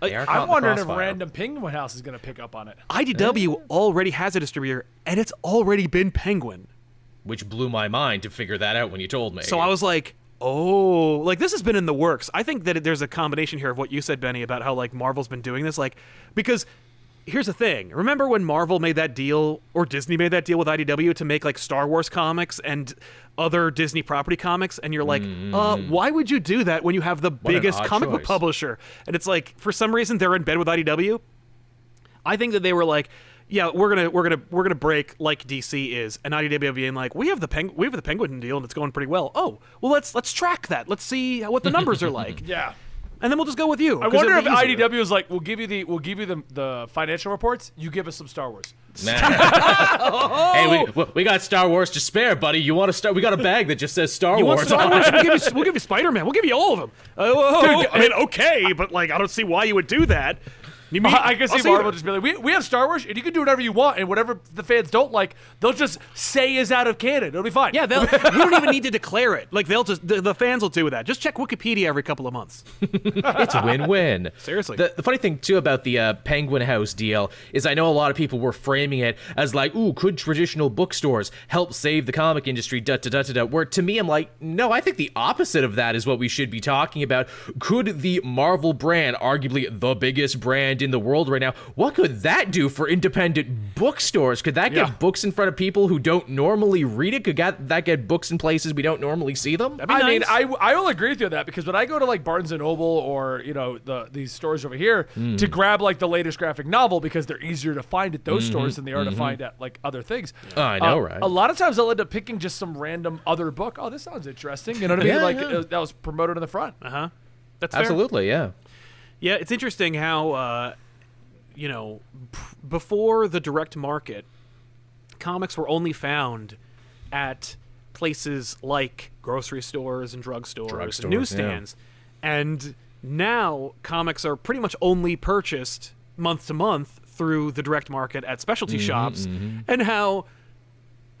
They are caught in I'm wondering if. Random Penguin House is going to pick up on it. IDW eh? already has a distributor, and it's already been Penguin. which blew my mind to figure that out when you told me. So I was like, oh, like this has been in the works. I think that there's a combination here of what you said, Benny, about how like Marvel's been doing this, like because. Here's the thing. Remember when Marvel made that deal, or Disney made that deal with IDW to make like Star Wars comics and other Disney property comics, and you're like, uh, why would you do that when you have the an biggest odd comic book publisher? And it's like, for some reason, they're in bed with IDW. I think that they were like, yeah, we're gonna we're gonna we're gonna break like DC is, and IDW being like, we have the peng- we have the Penguin deal and it's going pretty well. Oh, well let's let's track that. Let's see what the numbers are like. Yeah. And then we'll just go with you. I wonder if easier. IDW is like, we'll give you the we'll give you the the financial reports. You give us some Star Wars. hey, we, we- we got Star Wars to spare, buddy. You want to start? We got a bag that just says Star You want Wars. Star Wars? We'll give you, we'll you Spider-Man. We'll give you all of them. Uh, whoa, whoa, whoa. I mean, okay, but like, I don't see why you would do that. You mean I can I'll see Marvel just be like, we, we have Star Wars, and you can do whatever you want, and whatever the fans don't like, they'll just say is out of canon. It'll be fine. Yeah, they'll, we don't even need to declare it. Like they'll just the, the fans will do with that. Just check Wikipedia every couple of months. it's a win-win. Seriously. The, the funny thing too about the uh, Penguin House deal is I know a lot of people were framing it as like, "Ooh, could traditional bookstores help save the comic industry?" Da da da da da. Where to me, I'm like, no, I think the opposite of that is what we should be talking about. Could the Marvel brand, arguably the biggest brand in the world right now, what could that do for independent bookstores? Could that get Yeah. books in front of people who don't normally read it? Could that, that get books in places we don't normally see them? That'd be I mean. I, I will agree with you on that because when I go to like Barnes and Noble or you know the these stores over here Hmm. to grab like the latest graphic novel because they're easier to find at those Mm-hmm. stores than they are to find at like other things. Oh, I know, Uh, right? A lot of times I'll end up picking just some random other book. Oh, this sounds interesting. You know what I mean? Yeah, like yeah. uh, that was promoted in the front. Uh huh. That's fair. Absolutely, yeah. Yeah, it's interesting how, uh, you know, p- before the direct market, comics were only found at places like grocery stores and drugstores, Drugstores, and newsstands. And now comics are pretty much only purchased month to month through the direct market at specialty shops. And how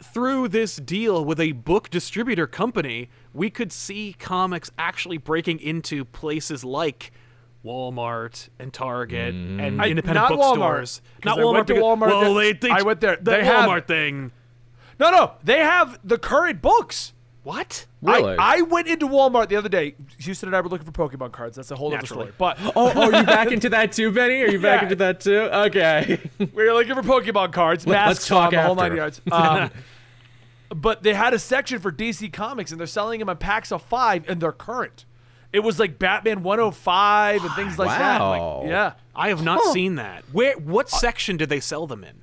through this deal with a book distributor company, we could see comics actually breaking into places like Walmart and Target and I- independent not bookstores. Walmart, 'cause Not I Walmart. went to because- Walmart Well, they, they, I went there. That They have- Walmart thing. No, no, they have the current books. What? Really? I, I went into Walmart the other day. Houston and I were looking for Pokemon cards. That's a whole other story. But Oh, oh, are you back into that too, Benny? Are you back Yeah. into that too? Okay. we were looking for Pokemon cards, Let- masks let's talk on, the whole after. nine yards. Um, but they had a section for DC Comics, and they're selling them in packs of five, and they're current. It was like Batman 105 and things like that. Wow. Like, yeah, I have not seen that. Where? What section did they sell them in?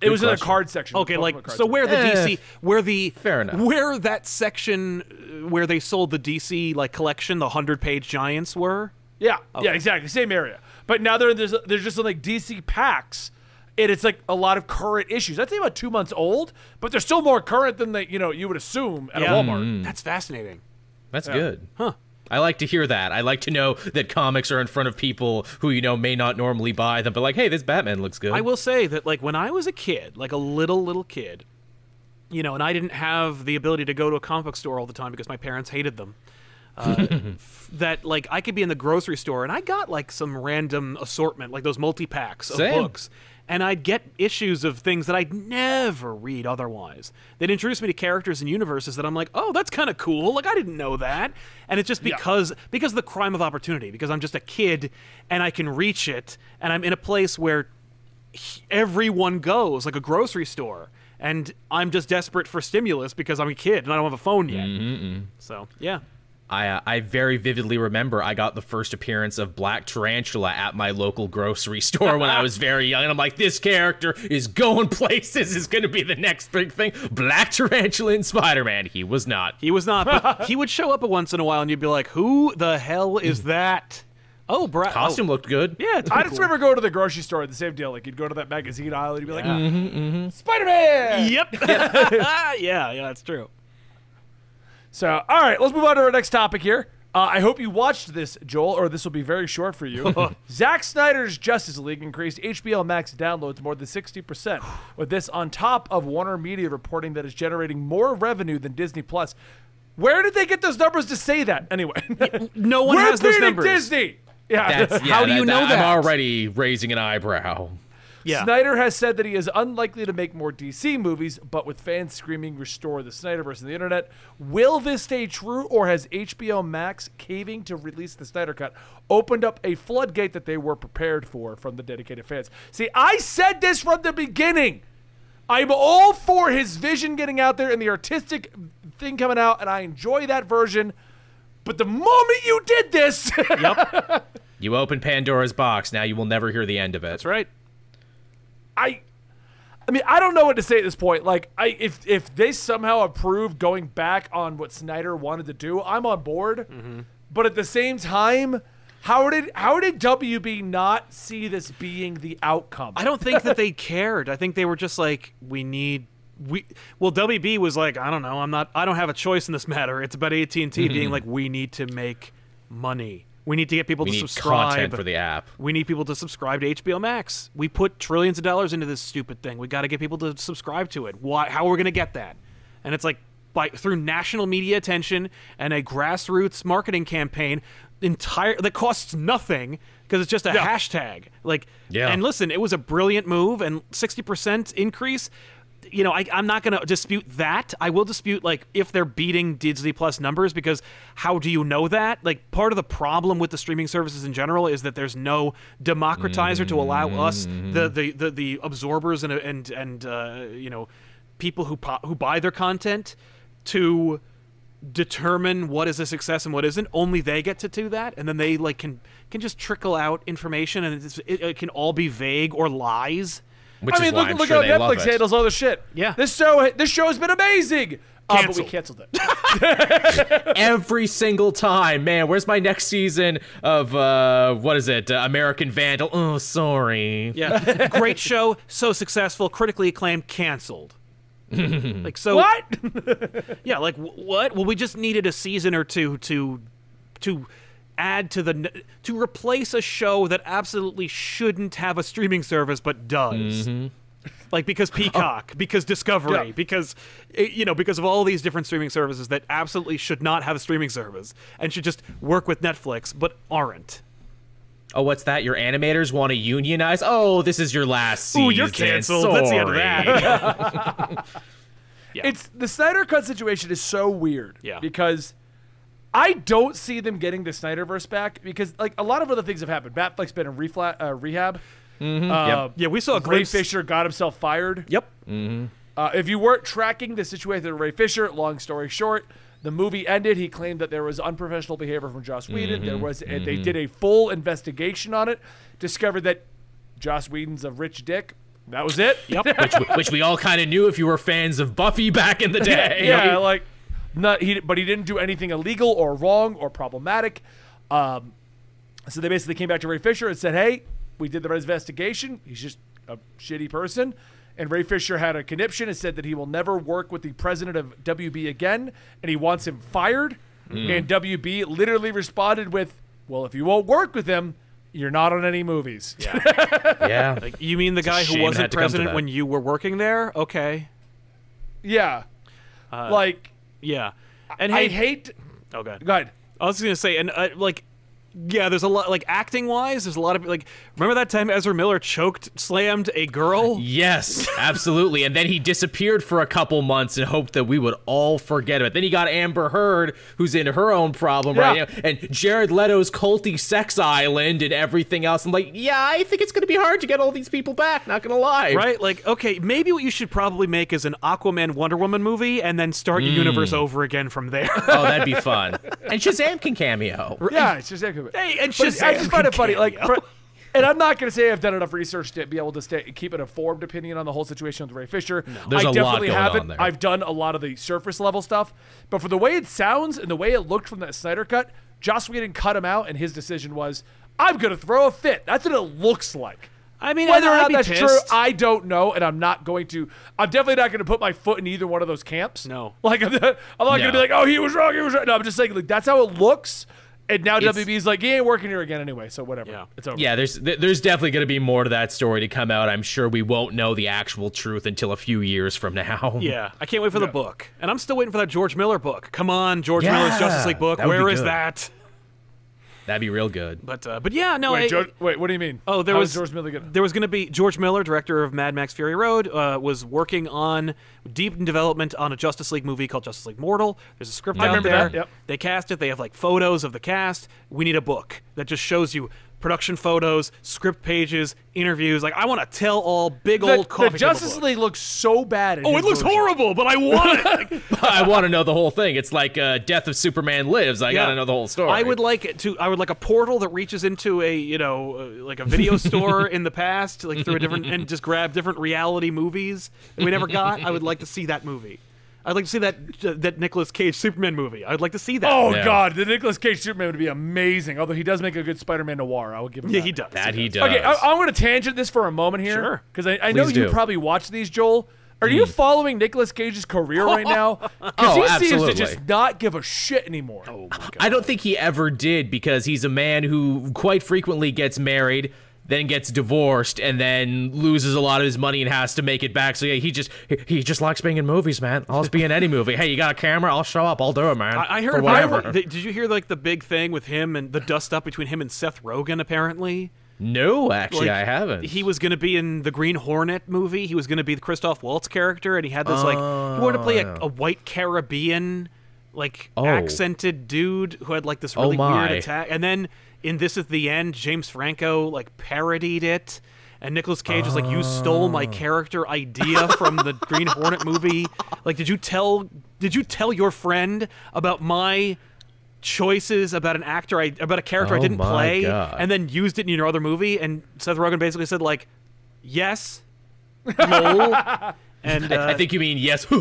it was in question. the card section. Okay, like so section. where the Eh, DC where the fair enough. where that section uh, where they sold the DC like collection, the hundred page giants were. Yeah, yeah, exactly, same area. But now they're there's there's just like DC packs, and it's like a lot of current issues. I'd say about two months old, but they're still more current than they you know you would assume at Yeah. a Walmart. That's fascinating. That's good. Huh. I like to hear that. I like to know that comics are in front of people who you know may not normally buy them, but like, hey, this Batman looks good. I will say that like when I was a kid, like a little little kid, you know, and I didn't have the ability to go to a comic book store all the time because my parents hated them. Uh, that like I could be in the grocery store and I got like some random assortment, like those multi packs of Same. books, and I'd get issues of things that I'd never read otherwise. They'd introduce me to characters and universes that I'm like, oh, that's kind of cool. Like I didn't know that, and it's just because because of the crime of opportunity. Because I'm just a kid and I can reach it, and I'm in a place where everyone goes, like a grocery store. And I'm just desperate for stimulus because I'm a kid and I don't have a phone yet. Mm-hmm, mm-hmm. So yeah, I uh, I very vividly remember I got the first appearance of Black Tarantula at my local grocery store when I was very young, and I'm like, this character is going places. Is going to be the next big thing. Black Tarantula in Spider-Man. He was not. he was not, but he would show up once in a while, and you'd be like, "Who the hell is that?" Oh, Brad. Costume oh, looked good. yeah, it's I just cool. remember going to the grocery store, the same deal. Like you'd go to that magazine aisle, and you'd be like, Spider Man. Yep. yeah, yeah, that's true. So, all right, let's move on to our next topic here. Uh, I hope you watched this, Joel, or this will be very short for you. Zack Snyder's Justice League increased HBO Max downloads more than 60%, with this on top of Warner Media reporting that it's generating more revenue than Disney Plus. Where did they get those numbers to say that? Anyway, No one we're has those beating numbers. Disney. Yeah. That's, yeah, How do you know that? I'm that? already raising an eyebrow. Yeah. Snyder has said that he is unlikely to make more DC movies, but with fans screaming restore the Snyderverse on the internet, will this stay true or has HBO Max caving to release the Snyder Cut opened up a floodgate that they were prepared for from the dedicated fans? See, I said this from the beginning. I'm all for his vision getting out there and the artistic thing coming out, and I enjoy that version. But the moment you did this, Yep. You open Pandora's box. Now you will never hear the end of it. That's right. I I mean, I don't know what to say at this point. Like, I if if they somehow approve going back on what Snyder wanted to do, I'm on board. Mm-hmm. But at the same time, How did how did WB not see this being the outcome? I don't think that they cared. I think they were just like, we need we. Well, WB was like, I don't know. I'm not. I don't have a choice in this matter. It's about AT and T being mm-hmm. like, we need to make money. We need to get people We to subscribe content for the app. We need people to subscribe to HBO Max. We put trillions of dollars into this stupid thing. We got to get people to subscribe to it. Why? How are we going to get that? And it's like by through national media attention and a grassroots marketing campaign entire that costs nothing because it's just a Yeah. hashtag. Like, Yeah. and listen, it was a brilliant move and sixty percent increase. You know, I, I'm not going to dispute that. I will dispute like if they're beating Disney Plus numbers because how do you know that? Like, part of the problem with the streaming services in general is that there's no democratizer to allow us the the the, the absorbers and and and uh, you know people who po- who buy their content to determine what is a success and what isn't. Only they get to do that, and then they like can can just trickle out information, and it's, it, it can all be vague or lies. Which I mean, is why look, I'm look sure how Netflix handles all this shit. Yeah. this show this show has been amazing. Uh, but we Canceled. canceled it. every single time. Man, where's my next season of uh what is it? Uh, American Vandal. Oh, sorry. Yeah, great show, so successful, critically acclaimed, canceled. like so. what? Yeah, like wh- what? Well, we just needed a season or two to to add to the n- to replace a show that absolutely shouldn't have a streaming service but does. Like because Peacock, because Discovery, Yeah. because eh, you know, because of all these different streaming services that absolutely should not have a streaming service and should just work with Netflix but aren't. Oh, what's that? Your animators want to unionize? Oh, this is your last season. Ooh, you're canceled. That's the end of that. Yeah. It's the Snyder Cut situation is so weird. Yeah. Because I don't see them getting the Snyderverse back because like a lot of other things have happened. Batfleck's been in refla- uh, rehab. Uh, Yeah, we saw a Ray glimpse. Fisher got himself fired. Yep. Uh, if you weren't tracking the situation with Ray Fisher, long story short, the movie ended. He claimed that there was unprofessional behavior from Joss Whedon. There was, and they did a full investigation on it. Discovered that Joss Whedon's a rich dick. That was it. Yep. which, which we all kind of knew if you were fans of Buffy back in the day. yeah, like not he, but he didn't do anything illegal or wrong or problematic. Um, so they basically came back to Ray Fisher and said, "Hey, we did the investigation. He's just a shitty person." And Ray Fisher had a conniption and said that he will never work with the president of WB again, and he wants him fired. And WB literally responded with, "Well, if you won't work with him, you're not on any movies." Yeah, yeah. Like, you mean the a guy who wasn't had to come to president when you were working there? Okay. yeah. like Yeah. And I hey, hate. oh god. Go ahead. I was gonna say, and uh, like, yeah, there's a lot, like acting wise, there's a lot of like. Remember that time Ezra Miller choked, slammed a girl? Yes, absolutely. And then he disappeared for a couple months and hoped that we would all forget it. Then he got Amber Heard, who's in her own problem right now, and Jared Leto's culty sex island and everything else. I'm like, yeah, I think it's going to be hard to get all these people back. Not going to lie. Right? Like, okay, maybe what you should probably make is an Aquaman Wonder Woman movie and then start your mm. universe over again from there. Oh, that'd be fun. And Shazam can cameo. Yeah, it's just hey, and But I just find it funny, like, for, and I'm not going to say I've done enough research to be able to stay, keep an informed opinion on the whole situation with Ray Fisher. There's I a lot definitely going haven't. on there. I've done a lot of the surface level stuff, but for the way it sounds and the way it looked from that Snyder cut, Joss Whedon cut him out, and his decision was, "I'm going to throw a fit." That's what it looks like. I mean, Whether or I'd not be that's true. I don't know, and I'm not going to. I'm definitely not going to put my foot in either one of those camps. No. like I'm not, I'm not going to be like, "Oh, he was wrong. He was right." No, I'm just saying, like, that's how it looks. And now It's- WB's like, he ain't working here again anyway, so whatever. Yeah. It's over. Yeah, there's th- there's definitely going to be more to that story to come out. I'm sure we won't know the actual truth until a few years from now. Yeah, I can't wait for the book, and I'm still waiting for that George Miller book. Come on, George Yeah, Miller's Justice League book. that would Where be is good. that? That'd be real good. But uh, but yeah, no. Wait, I- George, wait, what do you mean? Oh, there How was George Miller gonna? There was going to be George Miller, director of Mad Max Fury Road, uh, was working on deep in development on a Justice League movie called Justice League Mortal. There's a script I out remember there. that, yep. They cast it. They have like photos of the cast. We need a book that just shows you production photos, script pages, interviews. Like I want to tell all big The, old coffee the table Justice book. League looks so bad. in Oh, it looks version. horrible, but I want it. Like, I want to know the whole thing. It's like uh, Death of Superman Lives. I got to know the whole story. I would like it to. I would like a portal that reaches into a you know uh, like a video store in the past, like through a different and just grab different reality movies that we never got. I would like to see that movie. I'd like to see that uh, that Nicolas Cage Superman movie. I'd like to see that. Oh Yeah. God, the Nicolas Cage Superman would be amazing. Although he does make a good Spider-Man noir, I will give him yeah, that. he does. That he does. Okay, I, I'm going to tangent this for a moment here, Sure. because I, I know Please you do. probably watch these, Joel. Are you following Nicolas Cage's career right now? Because Oh, he seems to absolutely. just not give a shit anymore. Oh my god. I don't think he ever did because he's a man who quite frequently gets married, then gets divorced, and then loses a lot of his money and has to make it back. So yeah, he just he, he just likes being in movies, man. I'll just be in any movie. Hey, you got a camera? I'll show up. I'll do it, man. I, I heard. whatever. Did you hear like the big thing with him and the dust up between him and Seth Rogen? Apparently, no, actually, Like, I haven't. He was going to be in the Green Hornet movie. He was going to be the Christoph Waltz character, and he had this like he wanted to play a, a oh. white Caribbean, like Oh. accented dude who had like this really oh, my. weird attack. And then in This Is the End, James Franco like parodied it. And Nicolas Cage was like, "You stole my oh. character idea from the Green Hornet movie. Like, did you tell did you tell your friend about my choices about an actor I about a character I Oh didn't play God. and then used it in your other movie and Seth Rogen basically said like yes lol and uh, I think you mean yes. I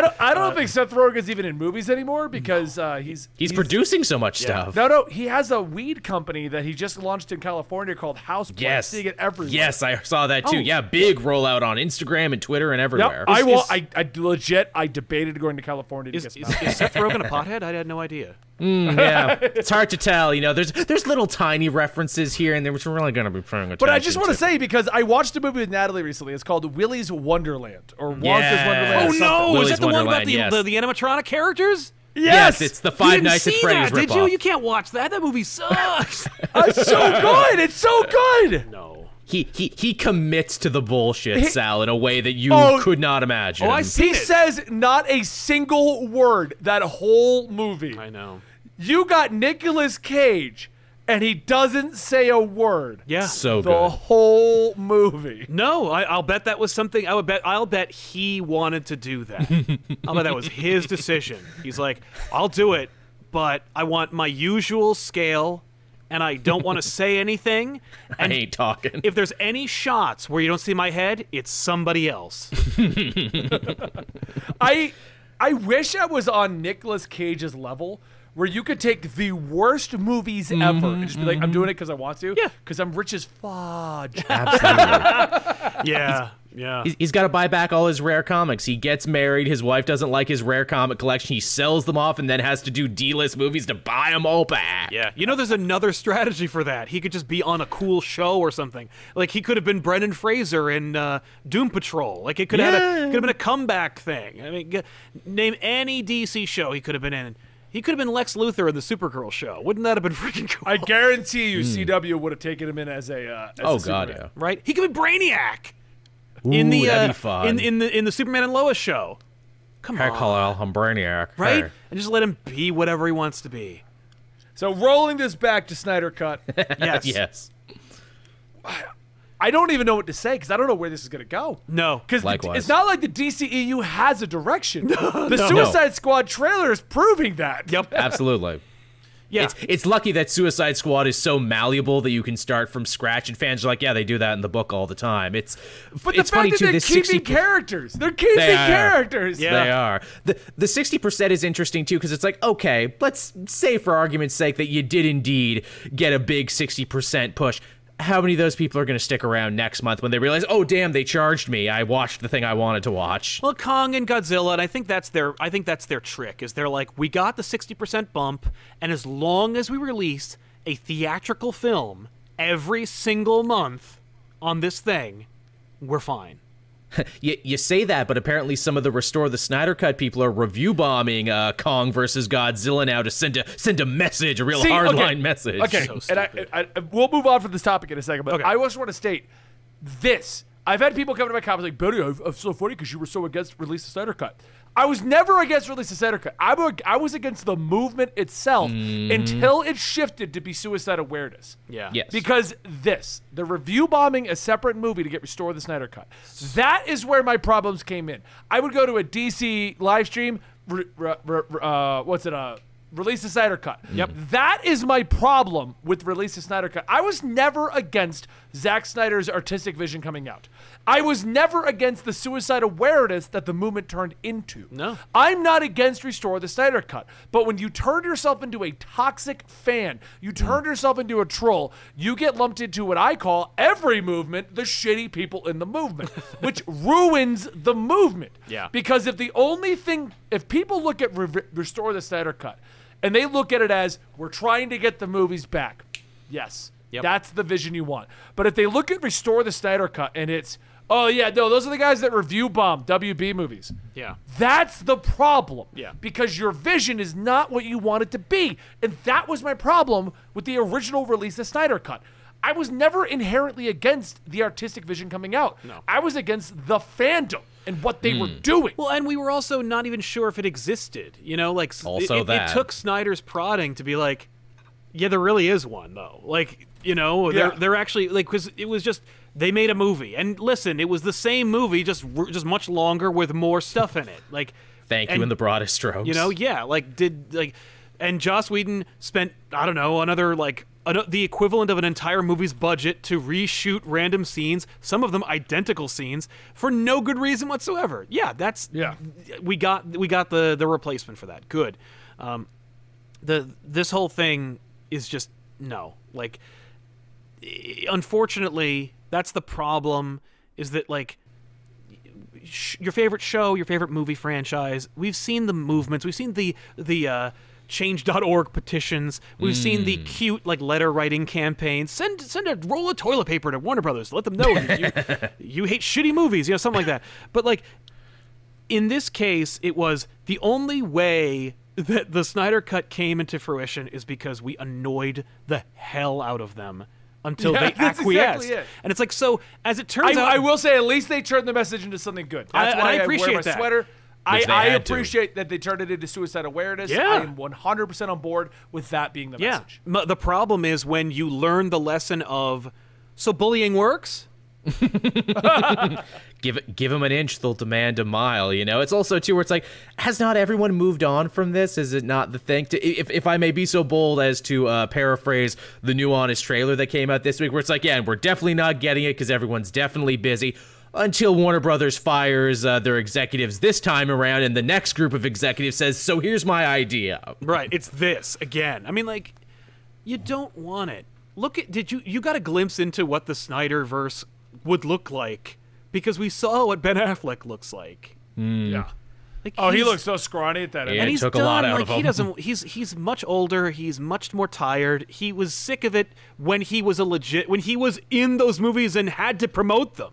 don't. I don't think Seth Rogen's even in movies anymore because uh, he's he's, producing so much stuff. No, no, he has a weed company that he just launched in California called House. Yes. seeing it everywhere. Yes, I saw that too. Oh. Yeah, big rollout on Instagram and Twitter and Yep. everywhere. I will. is- I, I legit. I debated going to California to is, get is, is Seth Rogen a pothead I had no idea Mm, yeah, it's hard to tell. You know, there's there's little tiny references here and there, which we're really gonna be paying attention. But I just want to to say because I watched a movie with Natalie recently. It's called Willy's Wonderland or Wonka's Yes. Wonderland. oh something. no Willy's is that the one about the, yes. the the animatronic characters Yes, it's the You Five didn't Nights at Freddy's that, did you you can't watch that that movie sucks uh, It's so good. It's so good. no He he he commits to the bullshit, He- Sal, in a way that you Oh. could not imagine. oh I see He it says not a single word that whole movie. I know You got Nicolas Cage, and he doesn't say a word. yeah so The good. whole movie. No, I, I'll bet that was something. I would bet. I'll bet he wanted to do that. I'll bet that was his decision. He's like, I'll do it, but I want my usual scale, and I don't want to say anything. I And ain't talking. if there's any shots where you don't see my head, it's somebody else. I I wish I was on Nicolas Cage's level where you could take the worst movies ever and just be like, I'm doing it because I want to. Yeah. Because I'm rich as fudge. Absolutely. Yeah, yeah. He's, he's got to buy back all his rare comics. He gets married. His wife doesn't like his rare comic collection. He sells them off and then has to do D-list movies to buy them all back. Yeah, you know, there's another strategy for that. He could just be on a cool show or something. Like he could have been Brendan Fraser in uh, Doom Patrol. Like it could have Yeah. could have been a comeback thing. I mean, g- name any DC show he could have been in. He could have been Lex Luthor in the Supergirl show. Wouldn't that have been freaking cool? I guarantee you, CW would have taken him in as a. Uh, as. Oh a god, Superman. yeah. right? He could be Brainiac in the that'd uh, be fun. in in the in the Superman and Lois show. Come Hey, on, Kal-El, I'm Brainiac. right? Hey. And just let him be whatever he wants to be. So rolling this back to Snyder Cut, Yes. yes. I don't even know what to say because I don't know where this is going to go. No. Because it's not like the DCEU has a direction. the Suicide Squad trailer is proving that. Yep. Absolutely. Yeah. It's it's lucky that Suicide Squad is so malleable that you can start from scratch, and fans are like, yeah, they do that in the book all the time. It's But the it's fact funny that too. they're keeping 60 characters, they're keeping They characters. Yeah. They are. The the 60% is interesting too because it's like, okay, let's say for argument's sake that you did indeed get a big 60% push. How many of those people are going to stick around next month when they realize, "Oh damn, they charged me. I watched the thing I wanted to watch." Well, Kong and Godzilla, and I think that's their I think that's their trick. Is they're like, we got the sixty percent bump, and as long as we release a theatrical film every single month on this thing, we're fine. You, you say that, but apparently some of the Restore the Snyder Cut people are review bombing uh, Kong versus Godzilla now to send a send a message, a real See, hardline okay. message. Okay, So and I. I, I, we'll move on from this topic in a second, but Okay. I just want to state this. I've had people come to my comments like, Billy, I'm, I'm so funny because you were so against release the Snyder Cut. I was never against release the Snyder Cut. I, were, I was against the movement itself until it shifted to be suicide awareness. Yeah. Yes. Because this, the review bombing a separate movie to get Restore the Snyder Cut, that is where my problems came in. I would go to a DC live stream, re, re, re, uh, what's it, uh, release the Snyder Cut. Yep. That is my problem with release the Snyder Cut. I was never against Zack Snyder's artistic vision coming out. I was never against the suicide awareness that the movement turned into. No. I'm not against Restore the Snyder Cut. But when you turn yourself into a toxic fan, you hmm. turn yourself into a troll, you get lumped into what I call every movement, the shitty people in the movement, which ruins the movement. Yeah. Because if the only thing, if people look at Re- Restore the Snyder Cut and they look at it as we're trying to get the movies back, yes, Yep. that's the vision you want. But if they look at Restore the Snyder Cut and it's, oh yeah, no, those are the guys that review bomb WB movies. Yeah. That's the problem. Yeah. Because your vision is not what you want it to be. And that was my problem with the original release, the Snyder Cut. I was never inherently against the artistic vision coming out. No. I was against the fandom and what they were hmm. doing. Well, and we were also not even sure if it existed. You know, like Also it, it, that. it took Snyder's prodding to be like, yeah, there really is one though. Like, you know, Yeah. they're they're actually like because it was just they made a movie, and listen, it was the same movie, just just much longer with more stuff in it. Like, Thank you in the broadest strokes. you know, yeah, like did like, and Joss Whedon spent I don't know another like an, the equivalent of an entire movie's budget to reshoot random scenes, some of them identical scenes, for no good reason whatsoever. Yeah, that's Yeah. we got we got the the replacement for that. Good. Um, the this whole thing is just no like unfortunately that's the problem is that like your favorite show, your favorite movie franchise. We've seen the movements. We've seen the the uh, change.org petitions. We've seen the cute like letter writing campaigns. Send send a roll of toilet paper to Warner Brothers. Let them know you, you hate shitty movies, you know, something like that. But like in this case, it was the only way that the Snyder Cut came into fruition is because we annoyed the hell out of them until Yeah, they that's acquiesced. exactly it. And it's like so. As it turns I, out, I will say, at least they turned the message into something good. That's I- why I I, appreciate wear my that. sweater. I, they I had to. appreciate that they turned it into suicide awareness. Yeah. I am 100% on board with that being the Yeah. message. M- the problem is when you learn the lesson of so bullying works. give give them an inch, they'll demand a mile. You know, it's also too where it's like, has not everyone moved on from this? Is it not the thing? To, if if I may be so bold as to uh, paraphrase the new honest trailer that came out this week, where it's like, yeah, we're definitely not getting it because everyone's definitely busy. Until Warner Brothers fires uh, their executives this time around, and the next group of executives says, "So here's my idea." Right. It's this again. I mean, like, you don't want it. Look at did you you got a glimpse into what the Snyderverse would look like because we saw what Ben Affleck looks like. Hmm. Yeah. Like, Oh, he looks so scrawny at that. Yeah. and it he's took a done. lot out like of he doesn't. He's he's much older. He's much more tired. He was sick of it when he was a legit when he was in those movies and had to promote them.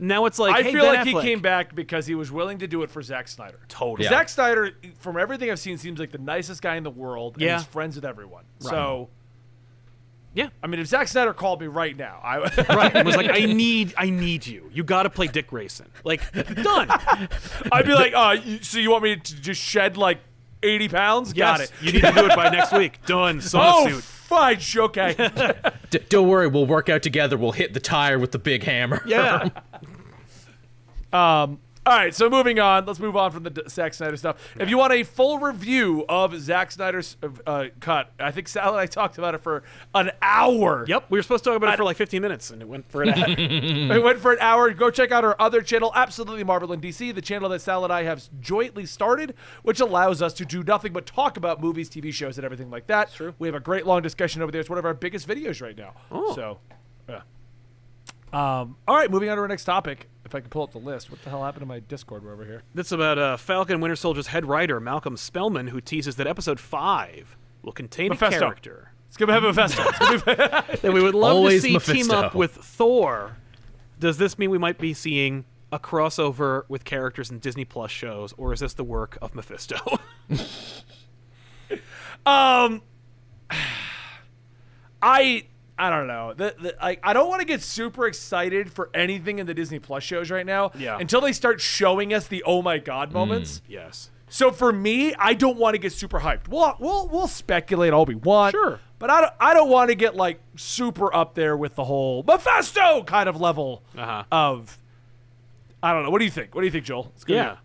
Now it's like I hey, feel Ben like Affleck. he came back because he was willing to do it for Zack Snyder. Totally. Yeah. Zack Snyder, from everything I've seen, seems like the nicest guy in the world. And Yeah. he's friends with everyone. So, Yeah. I mean, if Zack Snyder called me right now, I Right. It was like I need I need you. You got to play Dick Grayson. Like done. I'd be like, uh, you, so you want me to just shed like 80 pounds? Got Yes, it. You need to do it by next week. Done. Sauna Oh, suit. fine, okay. D- don't worry, we'll work out together. We'll hit the tire with the big hammer. Yeah. All right, so moving on. Let's move on from the D- Zack Snyder stuff. If you want a full review of Zack Snyder's uh, cut, I think Sal and I talked about it for an hour. Yep. We were supposed to talk about it for like 15 minutes, and it went for an hour. We went for an hour. Go check out our other channel, Absolutely Marvel in DC, the channel that Sal and I have jointly started, which allows us to do nothing but talk about movies, TV shows, and everything like that. True. We have a great long discussion over there. It's one of our biggest videos right now. Oh. So, yeah. Um, all right, moving on to our next topic. If I can pull up the list. What the hell happened to my Discord over here? That's about uh, Falcon Winter Soldier's head writer Malcolm Spellman, who teases that Episode Five will contain Mephisto. a character It's gonna have a Mephisto. It's gonna be- that we would love Always to see team up with Thor. Does this mean we might be seeing a crossover with characters in Disney Plus shows, or is this the work of Mephisto? Um, I I don't know. The, the, like I don't want to get super excited for anything in the Disney Plus shows right now. Yeah. Until they start showing us the oh my god moments. yes. So for me, I don't want to get super hyped. We'll we'll we'll speculate all we want. Sure. But I don't I don't want to get like super up there with the whole Mephisto kind of level Uh-huh. of. I don't know. What do you think? What do you think, Joel? It's gonna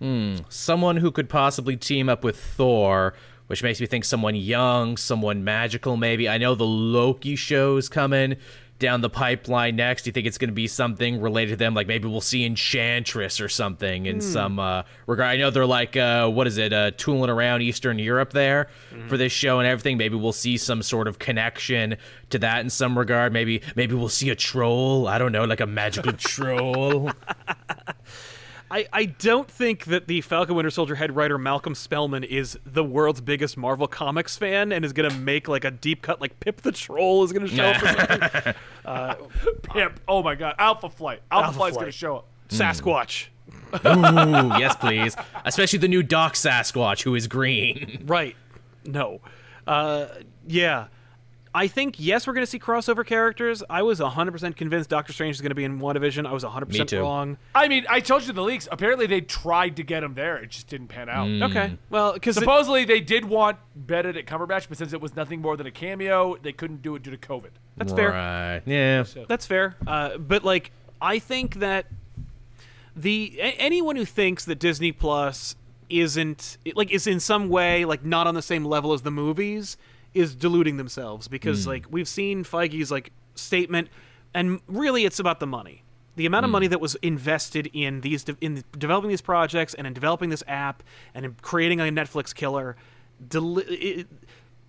Yeah. someone who could possibly team up with Thor, which makes me think someone young, someone magical, maybe. I know the Loki show's coming. down the pipeline next? Do you think it's going to be something related to them? Like maybe we'll see Enchantress or something in some uh, regard. I know they're like, uh, what is it, uh, tooling around Eastern Europe there for this show and everything. Maybe we'll see some sort of connection to that in some regard. Maybe maybe we'll see a troll. I don't know, like a magical troll. I, I don't think that the Falcon Winter Soldier head writer Malcolm Spellman is the world's biggest Marvel Comics fan and is gonna make like a deep cut like Pip the Troll is gonna show up or something. Pimp. Oh my God. Alpha Flight. Alpha, Alpha Flight's Flight. gonna show up. Sasquatch. Ooh, yes, please. Especially the new Doc Sasquatch, who is green. Right. No. Uh, yeah. I think yes, we're going to see crossover characters. I was 100% convinced Doctor Strange is going to be in WandaVision. I was 100% Me too. wrong. I mean, I told you the leaks. Apparently, they tried to get him there. It just didn't pan out. Okay. Well, because Supposedly, they did want Benedict Cumberbatch, but since it was nothing more than a cameo, they couldn't do it due to COVID. that's fair. Right. Yeah. That's fair. Uh, but like, I think that the a- anyone who thinks that Disney Plus isn't like is in some way like not on the same level as the movies is deluding themselves because hmm. like we've seen Feige's like statement, and really it's about the money. The amount of hmm. money that was invested in these de- in developing these projects and in developing this app and in creating a Netflix killer, deli- it,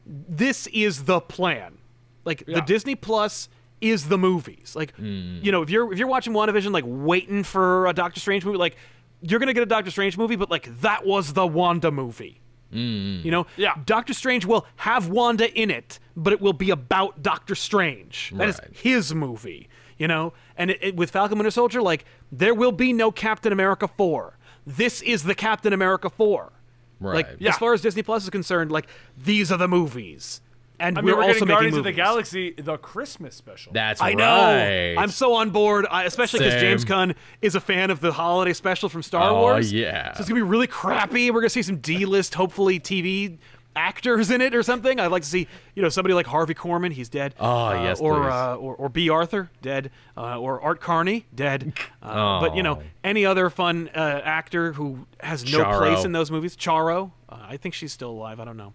this is the plan. Like the Disney Plus is the movies. Like hmm. you know, if you're if you're watching WandaVision, like waiting for a Doctor Strange movie, like you're gonna get a Doctor Strange movie, but like that was the Wanda movie. Mm-hmm. You know, Yeah. Doctor Strange will have Wanda in it, but it will be about Doctor Strange. That is Right. his movie. You know, and it, it- with Falcon Winter Soldier, like there will be no Captain America four. This is the Captain America four. Like Yeah. as far as Disney Plus is concerned, like these are the movies, and I mean, we're, we're, also getting making Guardians movies. of the Galaxy, the Christmas special. That's I right. know. I'm so on board, I, especially because James Gunn is a fan of the holiday special from Star Oh, Wars. yeah. So it's gonna be really crappy. We're gonna see some D-list, hopefully TV actors in it or something. I'd like to see, you know, somebody like Harvey Korman. He's dead. Oh, Uh, yes, Or, please. uh, or or Bea Arthur, dead. Uh, or Art Carney, dead. Uh, But you know, Oh. any other fun uh, actor who has no Charo. place in those movies. Charo. Uh, I think she's still alive. I don't know.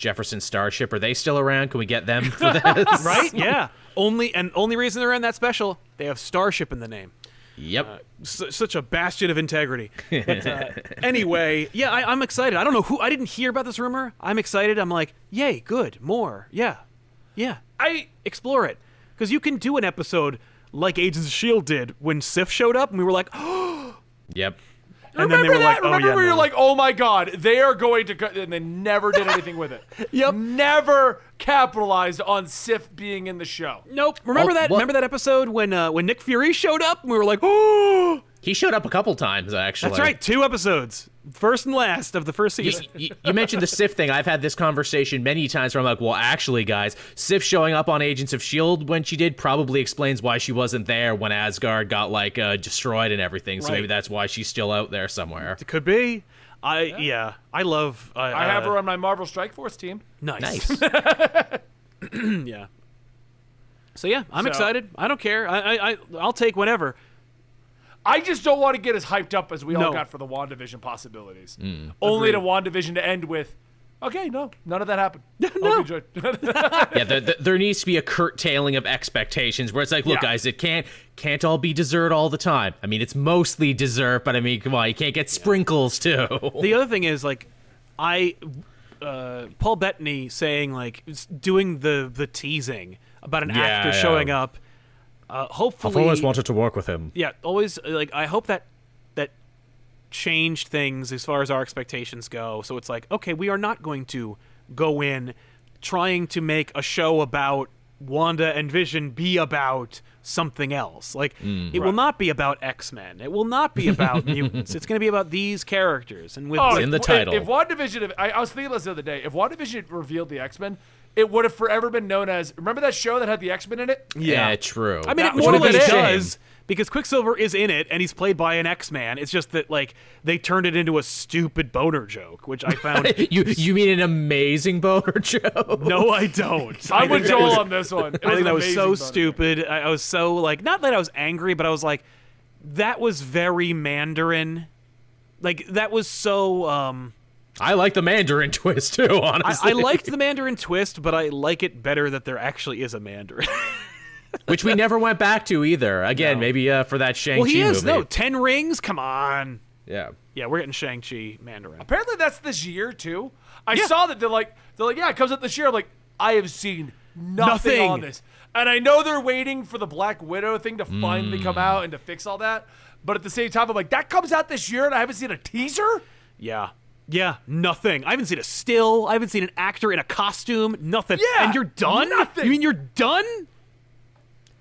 Jefferson Starship. Are they still around? Can we get them for this? Right? yeah. Only and only reason they're in that special, they have Starship in the name. Yep. S- such a bastion of integrity. But uh, anyway, yeah, I, I'm excited. I don't know who. I didn't hear about this rumor. I'm excited. I'm like, yay, good, more, yeah, yeah. I Explore it because you can do an episode like Agents of Shield did when Sif showed up, and we were like, oh, Yep. And remember then they were that. like, oh remember yeah, where you're like, oh my god, they are going to, co-, and they never did anything with it. Yep. Never capitalized on Sif being in the show. nope. Remember Oh, that? what- Remember that episode when uh, when Nick Fury showed up, and we were like, oh, He showed up a couple times actually. that's right, two episodes, first and last of the first season. you- you mentioned the Sif thing. I've had this conversation many times where I'm like, well, actually, guys, Sif showing up on Agents of S.H.I.E.L.D. when she did probably explains why she wasn't there when Asgard got, like, uh, destroyed and everything. So Right. maybe that's why she's still out there somewhere. It could be. I yeah, I love. Uh, I have uh, her on my Marvel Strike Force team. Nice. Nice. yeah. So yeah, I'm So- excited. I don't care. I, I, I I'll take whatever. I just don't want to get as hyped up as we all got for the WandaVision possibilities. Mm. Only to WandaVision to end with, okay, no, none of that happened. no. Hope you enjoyed. yeah, there, there, there needs to be a curtailing of expectations where it's like, look, Yeah. guys, it can't can't all be dessert all the time. I mean, it's mostly dessert, but I mean, come on, you can't get sprinkles too. The other thing is like, I, uh, Paul Bettany saying like doing the the teasing about an Yeah, actor yeah. showing up. Uh, hopefully, I've always wanted to work with him. yeah, always uh, like I hope that that changed things as far as our expectations go. So it's like, okay, we are not going to go in trying to make a show about Wanda and Vision be about something else. Like it will not be about X-Men. It will not be about mutants. It's going to be about these characters and with Oh, in the if- title. If, WandaVision, if, I, I was thinking this the other day. If WandaVision had revealed the X Men, it would have forever been known as. Remember that show that had the X Men in it? Yeah, true. I mean, That it more or would've less been a shame. does because Quicksilver is in it and he's played by an X-Man. It's just that like they turned it into a stupid boner joke, which I found. you you mean an amazing boner joke? no, I don't. I I'm with Joel was- on this one. I think that was so stupid. I, I was so like, not that I was angry, but I was like, that was very Mandarin. Like that was so. um I like the Mandarin twist too. Honestly, I liked the Mandarin twist, but I like it better that there actually is a Mandarin. which we never went back to either. Again, maybe uh, for that Shang Chi well, he is movie. no ten rings. Come on. Yeah. Yeah, we're getting Shang Chi Mandarin. Apparently that's this year too. I Yeah. saw that they're like they're like, yeah, it comes out this year. I'm like, I have seen nothing, Nothing. on this. And I know they're waiting for the Black Widow thing to finally Mm. come out and to fix all that. But at the same time, I'm like, that comes out this year and I haven't seen a teaser? Yeah. Yeah, nothing. I haven't seen a still. I haven't seen an actor in a costume. Nothing. Yeah, and you're done. nothing. You mean you're done?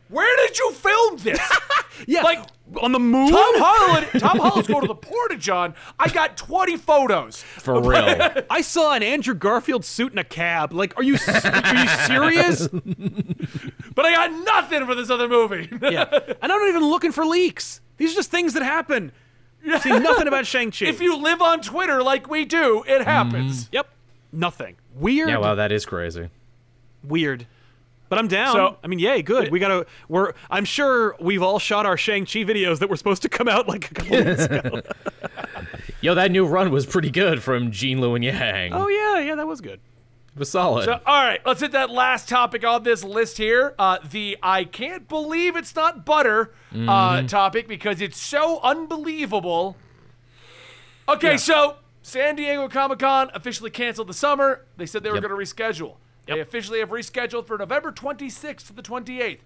Where did you film this? Yeah. Like, on the moon. Tom Holland Tom Holland's going to the portage on. I got 20 photos. For real. I saw an Andrew Garfield suit in a cab. Like, are you are you serious? But I got nothing for this other movie. yeah. And I'm not even looking for leaks. These are just things that happen. See nothing about Shang Chi. if you live on Twitter like we do, it happens. Mm-hmm. Yep. Nothing. Weird. yeah, wow, that is crazy. Weird. But I'm down. So- I mean, yay, good. We gotta. We're. I'm sure we've all shot our Shang Chi videos that were supposed to come out like a couple weeks ago. Yo, that new run was pretty good from Gene Luen Yang. oh yeah, yeah, that was good. Was solid. So, all right, let's hit that last topic on this list here. Uh, the I can't believe it's not butter uh, topic because it's so unbelievable. Okay, so San Diego Comic Con officially canceled the summer. They said they were Yep. going to reschedule. They officially have rescheduled for November 26th to the 28th.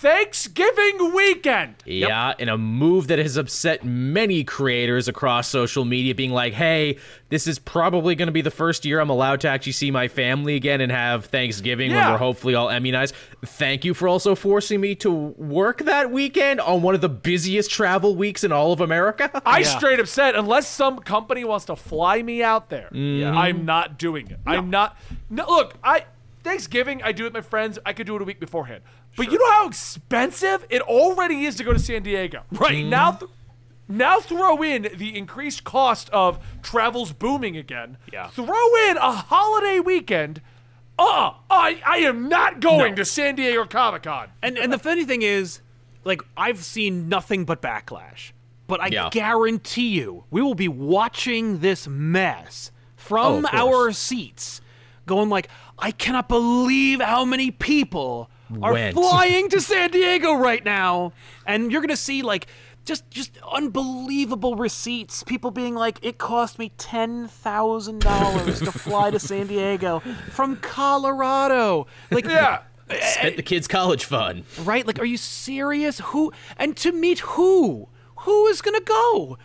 Thanksgiving weekend. Yeah, in a move that has upset many creators across social media, being like, hey, this is probably going to be the first year I'm allowed to actually see my family again and have Thanksgiving when we're hopefully all immunized. Thank you for also forcing me to work that weekend on one of the busiest travel weeks in all of America. I Yeah. straight up said, unless some company wants to fly me out there, Yeah. I'm not doing it. I'm not. No, look, I Thanksgiving I do it with my friends. I could do it a week beforehand. But you know how expensive it already is to go to San Diego. Right. now, th- now throw in the increased cost of travels booming again. Yeah. Throw in a holiday weekend. Uh, I I am not going to San Diego Comic Con. And and the funny thing is, like I've seen nothing but backlash. But I Yeah. guarantee you, we will be watching this mess from Oh, our seats, going like, I cannot believe how many people are Went. flying to San Diego right now. And you're gonna see like just just unbelievable receipts. People being like, it cost me ten thousand dollars to fly to San Diego from Colorado. Like Yeah. Spent the kids' college fund. right? Like, are you serious? Who and to meet who? Who is gonna go?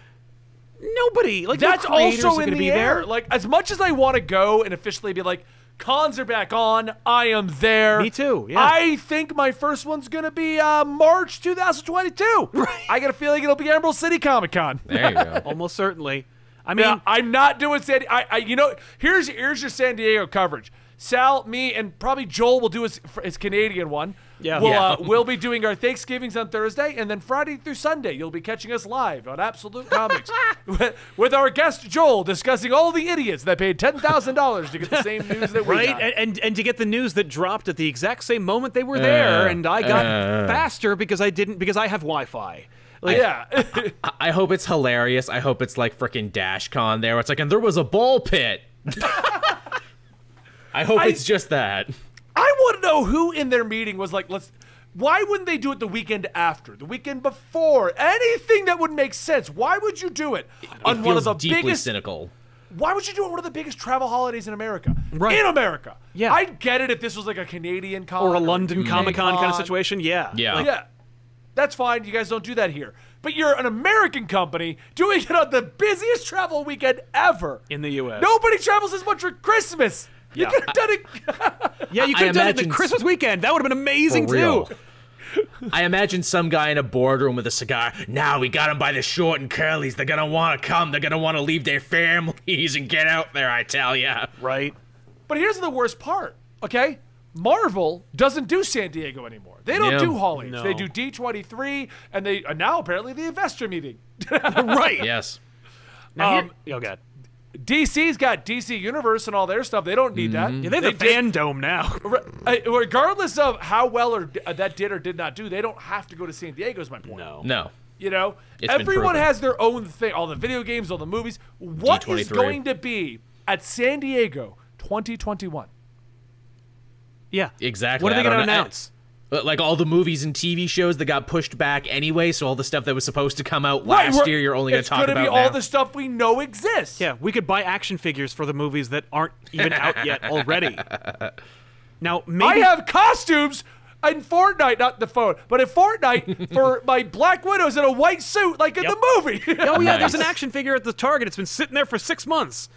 Nobody. Like, That's creators also in gonna the be air. there. Like as much as I want to go and officially be like, cons are back on. I am there. Me too, yeah. I think my first one's gonna be uh, March 2022. Right. I got a feeling it'll be Emerald City Comic Con. There you go. Almost certainly. I mean, Yeah, I'm not doing San. I, I, you know, here's here's your San Diego coverage. Sal, me, and probably Joel will do his, his Canadian one. Yeah. We'll, Yeah. Uh, we'll be doing our Thanksgivings on Thursday, and then Friday through Sunday, you'll be catching us live on Absolute Comics with, with our guest Joel discussing all the idiots that paid ten thousand dollars to get the same news that we right? got. And, and and to get the news that dropped at the exact same moment they were there, Uh, and I got uh. faster because I didn't because I have Wi-Fi. Like, yeah. I hope it's hilarious. I hope it's like freaking DashCon there. It's like, and there was a ball pit. I hope I- it's just that. I want to know who in their meeting was like, let's. Why wouldn't they do it the weekend after, the weekend before? Anything that would make sense. Why would you do it on it one of the deeply biggest? cynical. Why would you do it on one of the biggest travel holidays in America? Right. In America. Yeah. I'd get it if this was like a Canadian con or a London Comic Con kind of situation. Yeah. Yeah. Like, Yeah. That's fine. You guys don't do that here. But you're an American company doing it on the busiest travel weekend ever. In the U.S. Nobody travels as much for Christmas. You Yeah. could have done it. Yeah, you could have done it imagine the Christmas weekend. That would have been amazing For real. too. I imagine some guy in a boardroom with a cigar. Now we got him by the short and curlies. They're gonna want to come. They're gonna want to leave their families and get out there. I tell ya. Right. But here's the worst part, okay? Marvel doesn't do San Diego anymore. They don't Yeah. do holidays. No. They do D23, and they now apparently the investor meeting. right. Yes. Now, Um, here, oh god. DC's got DC Universe and all their stuff. They don't need that. Yeah, they have They the did- FanDome now. Re- regardless of how well or uh, that did or did not do, they don't have to go to San Diego. Is my point. No. No. You know, It's everyone has their own thing. All the video games, all the movies. What is D23. going to be at San Diego 2021? Yeah. Exactly. What are they going to don't announce? But, like all the movies and TV shows that got pushed back anyway, so all the stuff that was supposed to come out last we're- year, you're only going to talk gonna about be all the stuff we know exists. Yeah, we could buy action figures for the movies that aren't even out yet already. Now, I have costumes in Fortnite, not the phone, but in Fortnite for my Black Widows in a white suit, like in Yep. the movie. Oh yeah, there's an action figure at the Target. It's been sitting there for six months.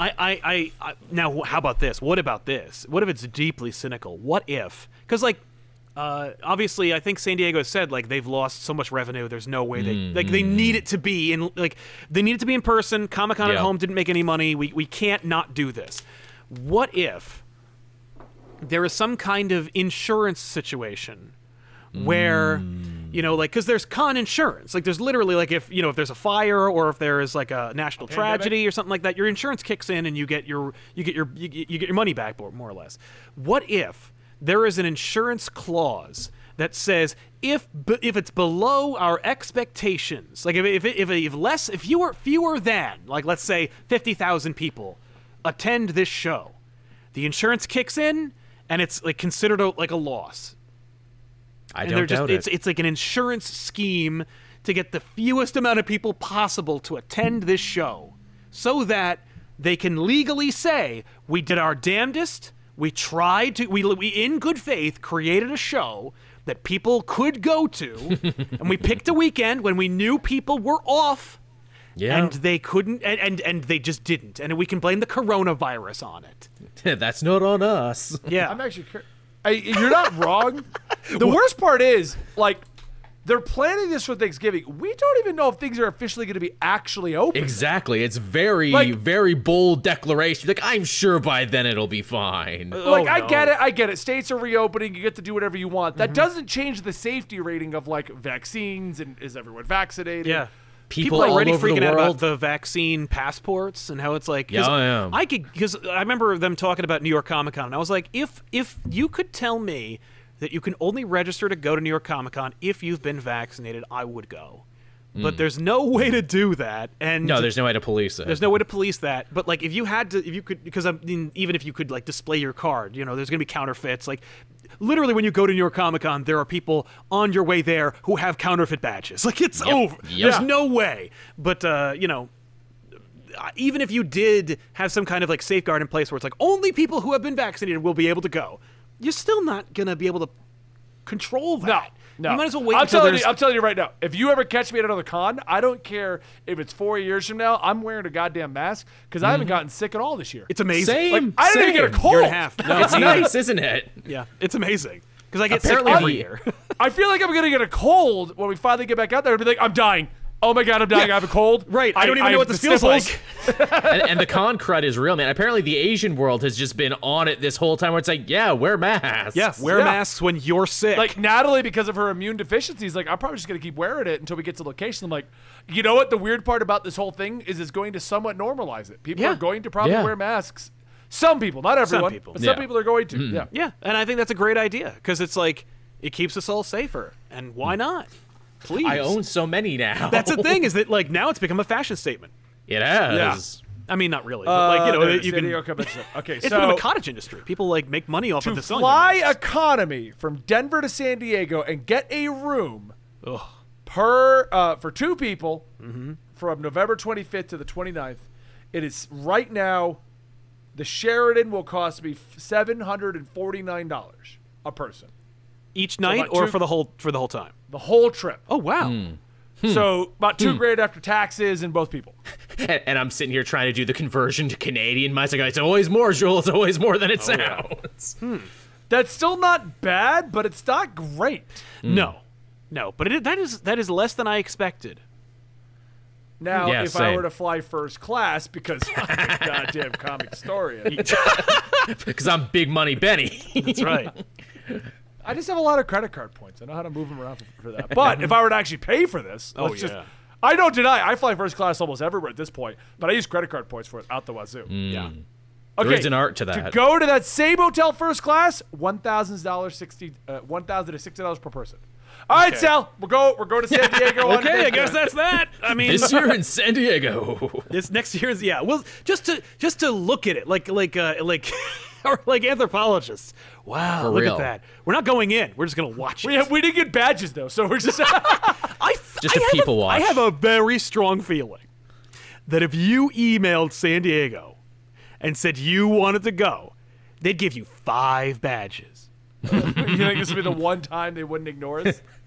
I, I, I, I now how about this? What about this? What if it's deeply cynical? What if? Because like, uh, obviously, I think San Diego said like they've lost so much revenue. There's no way they like they need it to be in like they need it to be in person. Comic Con at home didn't make any money. We we can't not do this. What if there is some kind of insurance situation where you know like because there's con insurance like there's literally like if you know if there's a fire or if there is like a national tragedy or something like that your insurance kicks in and you get your you get your you, get- you get your money back more, more or less what if there is an insurance clause that says if if it's below our expectations like if if, if, if less if fewer fewer than like let's say 50,000 people attend this show the insurance kicks in and it's like considered a, like a loss I and don't they're just doubt it's it. it's like an insurance scheme to get the fewest amount of people possible to attend this show so that they can legally say we did our damnedest we tried to we, we in good faith created a show that people could go to and we picked a weekend when we knew people were off yeah, and they couldn't and, and and they just didn't and we can blame the coronavirus on it that's not on us. yeah I'm actually. Cur- I, you're not wrong. The worst part is like they're planning this for Thanksgiving. We don't even know if things are officially going to be actually open. Exactly. It's very, Like- very bold declaration. Like, I'm sure by then it'll be fine. Like Oh, I no. get it, I get it. States are reopening. You get to do whatever you want. Mm-hmm. That doesn't change the safety rating of like vaccines and is everyone vaccinated? yeah People, people are all already over freaking the out about the vaccine passports and how it's like Yeah, yeah. I could because I remember them talking about New York Comic Con and I was like if if you could tell me that you can only register to go to New York Comic Con if you've been vaccinated I would go but there's no way to do that and Mm. no, there's no way to police it. there's no way to police that. But like, if you had to, if you could, because I mean, even if you could like display your card, you know, there's gonna be counterfeits. Like, literally, when you go to New York Comic Con, there are people on your way there who have counterfeit badges. Like, it's over. Yep. There's no way. But uh, you know. Even if you did have some kind of like safeguard in place where it's like only people who have been vaccinated will be able to go, you're still not gonna be able to control that. no. You might as well wait I'm until telling you, I'm telling you right now. If you ever catch me at another con, I don't care if it's four years from now. I'm wearing a goddamn mask because I haven't gotten sick at all this year. Mm-hmm. it's amazing. Same. Like, I didn't even get a same. cold. year and a half. No, It's nice, isn't it? Yeah, it's amazing because I get Apparently sick every the- year. I feel like I'm gonna get a cold when we finally get back out there and be like, I'm dying. Oh my god, I'm dying. I have a cold. Right, I don't even know what this feels like. and, and the con crud is real, man. Apparently, the Asian world has just been on it this whole time. Where it's like, yeah, wear masks. Yeah, wear Yeah. masks when you're sick. Like Natalie, because of her immune deficiencies, like I'm probably just gonna keep wearing it until we get to location. I'm like, you know what? The weird part about this whole thing is it's going to somewhat normalize it. People Yeah. are going to probably Yeah. wear masks. Some people, not everyone, people. but some Yeah. people are going to. Mm-hmm. Yeah. yeah, and I think that's a great idea because it's like it keeps us all safer, and why mm. not? Please. I own so many now. That's the thing is that like now it's become a fashion statement. It has. I mean, not really, but like you know, Uh, you San can. Diego Convention. Okay, It's so become a cottage industry. People like make money off of the selling fly masks. economy from Denver to San Diego and get a room Ugh. per uh, for two people Mm-hmm. from November 25th to the 29th. It is right now. The Sheraton will cost me seven hundred and forty nine dollars a person, each night about or two- for the whole for the whole time. The whole trip. Oh wow. Hmm. hmm. So about two hmm. grand after taxes and both people. And, and I'm sitting here trying to do the conversion to Canadian My I go, it's always more, Joel. It's always more than it oh, sounds. Hmm. That's still not bad, but it's not great. No, no, but it, that is that is less than I expected. Now, Yeah, if I were to fly first class because I'm a goddamn comic historian, Because I'm Big Money Benny. That's right. I just have a lot of credit card points. I know how to move them around for, for that. But if I were to actually pay for this, Oh, let's just- yeah. I don't deny I fly first class almost everywhere at this point, but I use credit card points for it out the wazoo. Yeah. Okay, There is an art to that. To go to that same hotel first class, one thousand dollars sixty, uh, one thousand to sixty dollars per person. All right, Okay. Sal, we're go we're going to San Diego. Okay, I guess that's that. I mean, this year in San Diego. This next year's yeah. Well, just to just to look at it, like like uh, like We're like anthropologists. Wow, For look real. at that. We're not going in. We're just gonna watch it. We, have, we didn't get badges though, so we're just. I, Just I a people I watch. I have a very strong feeling that if you emailed San Diego and said you wanted to go, they'd give you five badges. you think this would be the one time they wouldn't ignore us?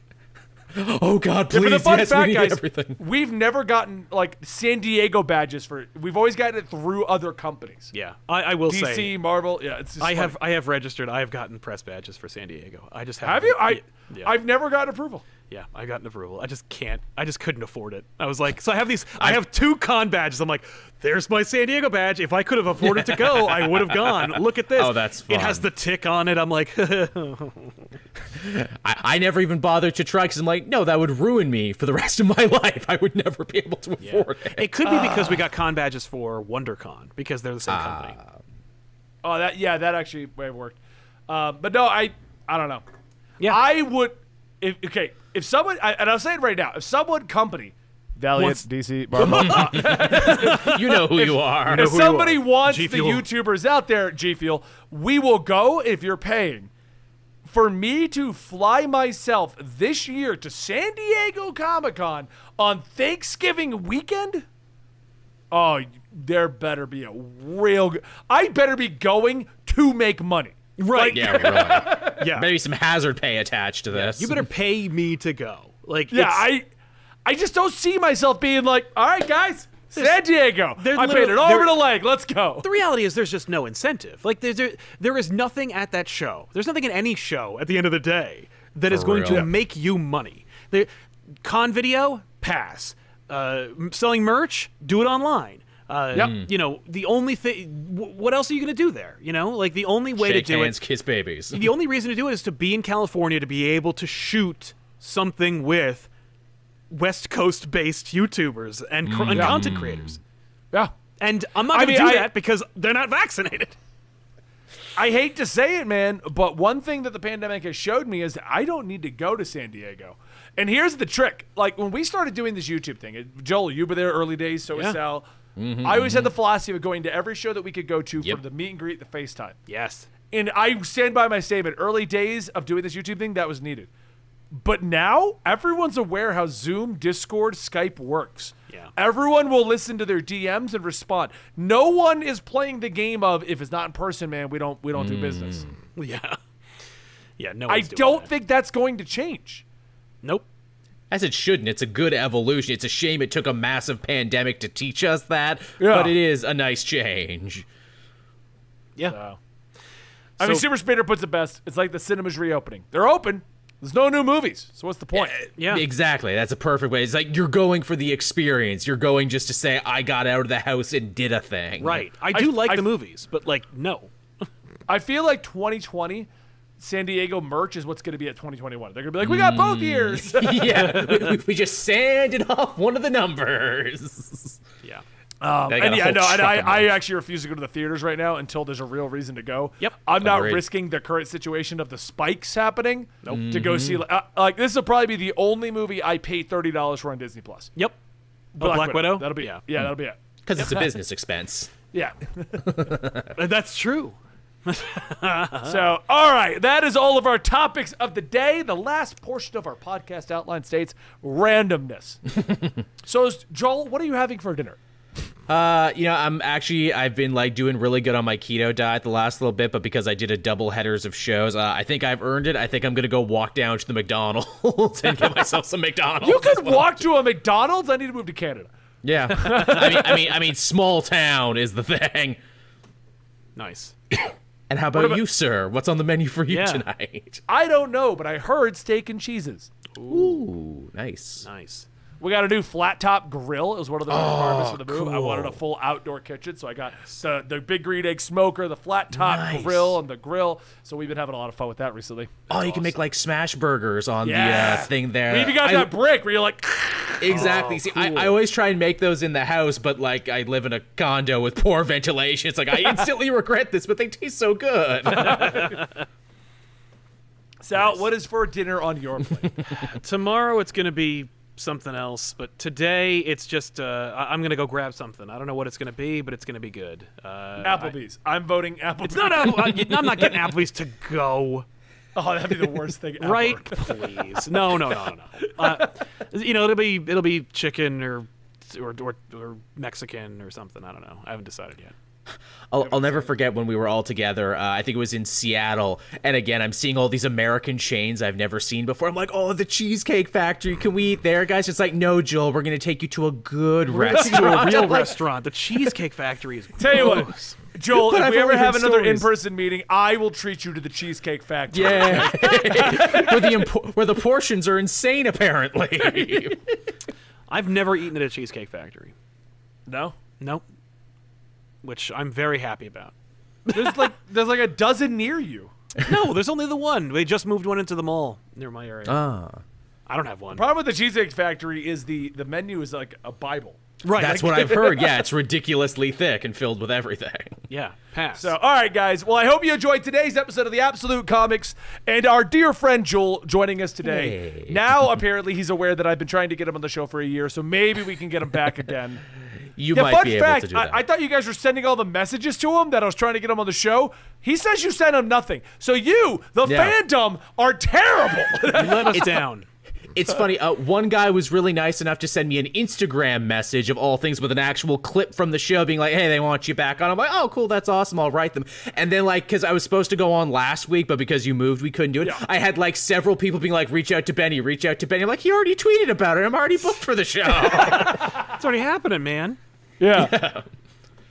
Oh God, Yeah, please, but the fun yes, fact, we guys, everything. we've never gotten like San Diego badges for. We've always gotten it through other companies. Yeah, I, I will DC, say. DC, Marvel. Yeah, it's. Just I funny. have I have registered. I have gotten press badges for San Diego. I just haven't- Have you? I. Yeah. I've never gotten approval. Yeah, I got an approval. I just can't. I just couldn't afford it. I was like, so I have these. I have two con badges. I'm like, there's my San Diego badge. If I could have afforded to go, I would have gone. Look at this. Oh, that's It has the tick on it. I'm like, I, I never even bothered to try because I'm like, no, that would ruin me for the rest of my life. I would never be able to afford it. it could be because we got con badges for WonderCon because they're the same company. Oh, that yeah, that actually may have worked. Um, but no, I I don't know. Yeah. I would. If okay, if someone I, and I'll say it right now, if someone company, Valiant, Wants- DC, Marvel, You know who you are. if who you somebody are. wants G the Fuel. YouTubers out there, G Fuel, we will go if you're paying. For me to fly myself this year to San Diego Comic Con on Thanksgiving weekend, oh, there better be a real. G- I better be going to make money. Right. yeah, really. yeah. Maybe some hazard pay attached to this. You better pay me to go. Like, Yeah, I, I just don't see myself being like, all right, guys, San Diego. I paid literally- it over the leg. Let's go. The reality is, there's just no incentive. Like, there's there, there is nothing at that show. There's nothing in any show at the end of the day that is For going to real. make you money. The con video, pass. Uh, selling merch, do it online. Uh, Yep. Mm. You know, the only thing. W- what else are you going to do there? You know, like the only way Shake to do hands, it. kiss babies. The only reason to do it is to be in California to be able to shoot something with West Coast based YouTubers and, cr- and mm. content creators. Mm. Yeah. And I'm not I going to do I- that because they're not vaccinated. I hate to say it, man, but one thing that the pandemic has showed me is that I don't need to go to San Diego. And here's the trick: like when we started doing this YouTube thing, uh, Joel, you were there early days, so Yeah. was Sal. Mm-hmm, I always had mm-hmm. the philosophy of going to every show that we could go to Yep. for the meet and greet, the FaceTime. Yes. And I stand by my statement. Early days of doing this YouTube thing, that was needed. But now everyone's aware how Zoom, Discord, Skype works. Yeah. Everyone will listen to their DMs and respond. No one is playing the game of if it's not in person, man, we don't we don't do business. Mm. Yeah. Yeah, no I don't that. think that's going to change. Nope. As it shouldn't. It's a good evolution. It's a shame it took a massive pandemic to teach us that, Yeah. but it is a nice change. Yeah. So. I mean, Super Speeder puts it best. It's like the cinemas reopening. They're open. There's no new movies. So what's the point? Yeah. Exactly. That's a perfect way. It's like you're going for the experience. You're going just to say, I got out of the house and did a thing. Right. I do I- like I- the movies, but like no. I feel like 2020 San Diego merch is what's going to be at 2021. They're going to be like, we got both years. yeah. we, we- we just sanded off one of the numbers. Yeah. Um, and yeah, no, and I, of I actually refuse to go to the theaters right now until there's a real reason to go. Yep. I'm not Agreed. risking the current situation of the spikes happening Nope. to go see. Uh, like this will probably be the only movie I pay thirty dollars for on Disney Plus. Yep. Oh, Black, Widow. That'll be yeah. yeah. That'll be it. Because it's a business expense. Yeah. That's true. So, all right, that is all of our topics of the day. The last portion of our podcast outline states randomness. so, Joel, what are you having for dinner? Uh, you know, I'm actually I've been like doing really good on my keto diet the last little bit, but because I did a double headers of shows, uh, I think I've earned it. I think I'm gonna go walk down to the McDonald's and get myself some McDonald's. You could walk to a McDonald's. I need to move to Canada. Yeah. I mean, I mean, I mean, small town is the thing. Nice. And how about, about- you, sir? What's on the menu for you Yeah. tonight? I don't know, but I heard steak and cheeses. Ooh, nice. Nice. We got a new flat top grill. It was one of the requirements for the move. I wanted a full outdoor kitchen, so I got the, the big green egg smoker, the flat top Nice. grill, and the grill. So we've been having a lot of fun with that recently. Oh, you can make like smash burgers on Yeah. the uh, thing there. We even got I- that brick where you're like, Exactly. Oh, See, cool. I always try and make those in the house, but like I live in a condo with poor ventilation. It's like I instantly regret this, but they taste so good. Sal, what is for dinner on your plate? Tomorrow it's going to be something else, but today it's just uh, I- I'm gonna go grab something. I don't know what it's gonna be, but it's gonna be good. Uh, Applebee's. I'm voting Applebee's. It's not Apple. I'm not getting Applebee's to go. Oh, that'd be the worst thing ever. Right, please. No, no, no, no, no. Uh, you know, it'll be it'll be chicken or, or or or Mexican or something. I don't know. I haven't decided yet. I'll, I'll never forget when we were all together. Uh, I think it was in Seattle. And again, I'm seeing all these American chains I've never seen before. I'm like, oh, the Cheesecake Factory. Can we eat there, guys? It's like, no, Joel, we're going to take you to a good restaurant. to a real restaurant. The Cheesecake Factory is. Tell you what. Joel, But if I've we ever have another stories. in-person meeting, I will treat you to the Cheesecake Factory. Yeah. where, the impo- where the portions are insane, apparently. I've never eaten at a Cheesecake Factory. No? Nope. Which I'm very happy about. There's like there's like a dozen near you. No, there's only the one. They just moved one into the mall near my area. ah. I don't have one. Problem with the Cheesecake Factory is the the menu is like a Bible. Right. That's what I've heard. Yeah, it's ridiculously thick and filled with everything. Yeah. Pass. So, all right, guys. Well, I hope you enjoyed today's episode of the Absolute Comics and our dear friend Joel joining us today. Hey. Now, apparently, he's aware that I've been trying to get him on the show for a year, so maybe we can get him back again. You Yeah, might fun be able fact, to do that. I, I thought you guys were sending all the messages to him that I was trying to get him on the show. He says you sent him nothing. So you, the Yeah. fandom, are terrible. you let us down. It's funny. Uh, one guy was really nice enough to send me an Instagram message of all things with an actual clip from the show, being like, "Hey, they want you back on." I'm like, "Oh, cool, that's awesome. I'll write them." And then, like, because I was supposed to go on last week, but because you moved, we couldn't do it. Yeah. I had like several people being like, "Reach out to Benny, reach out to Benny." I'm like, "He already tweeted about it. I'm already booked for the show." It's already happening, man. Yeah.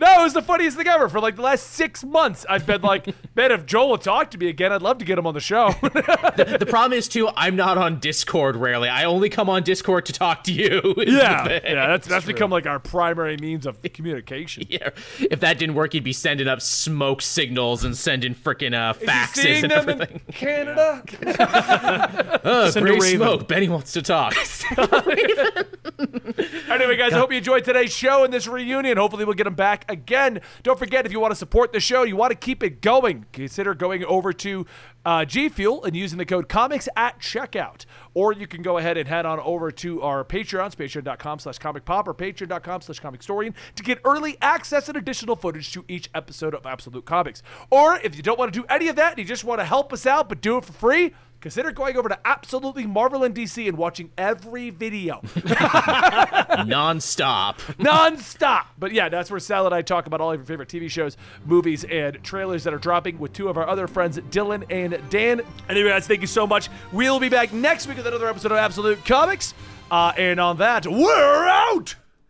No, it was the funniest thing ever. For like the last six months, I've been like, man, if Joel would talk to me again, I'd love to get him on the show. the problem is too, I'm not on Discord rarely. I only come on Discord to talk to you. yeah, yeah, that's that's It's become like our primary means of communication. Yeah. If that didn't work, he'd be sending up smoke signals and sending freaking uh, faxes and everything. in Canada? Uh, Send smoke. Benny wants to talk. Anyway, guys, I hope you enjoyed today's show and this reunion. Hopefully, we'll get him back again. Don't forget, if you want to support the show, you want to keep it going, consider going over to uh, G Fuel and using the code comics at checkout. Or you can go ahead and head on over to our Patreons, patreon.com slash comic pop or patreon.com slash comic historian to get early access and additional footage to each episode of Absolute Comics. Or if you don't want to do any of that and you just want to help us out but do it for free, consider going over to Absolutely Marvel and DC and watching every video Non-stop. non-stop. But yeah, that's where Sal and I talk about all of your favorite TV shows, movies, and trailers that are dropping with two of our other friends, Dylan and Dan. Anyway, guys, thank you so much. We'll be back next week with another episode of Absolute Comics. Uh, and on that, we're out.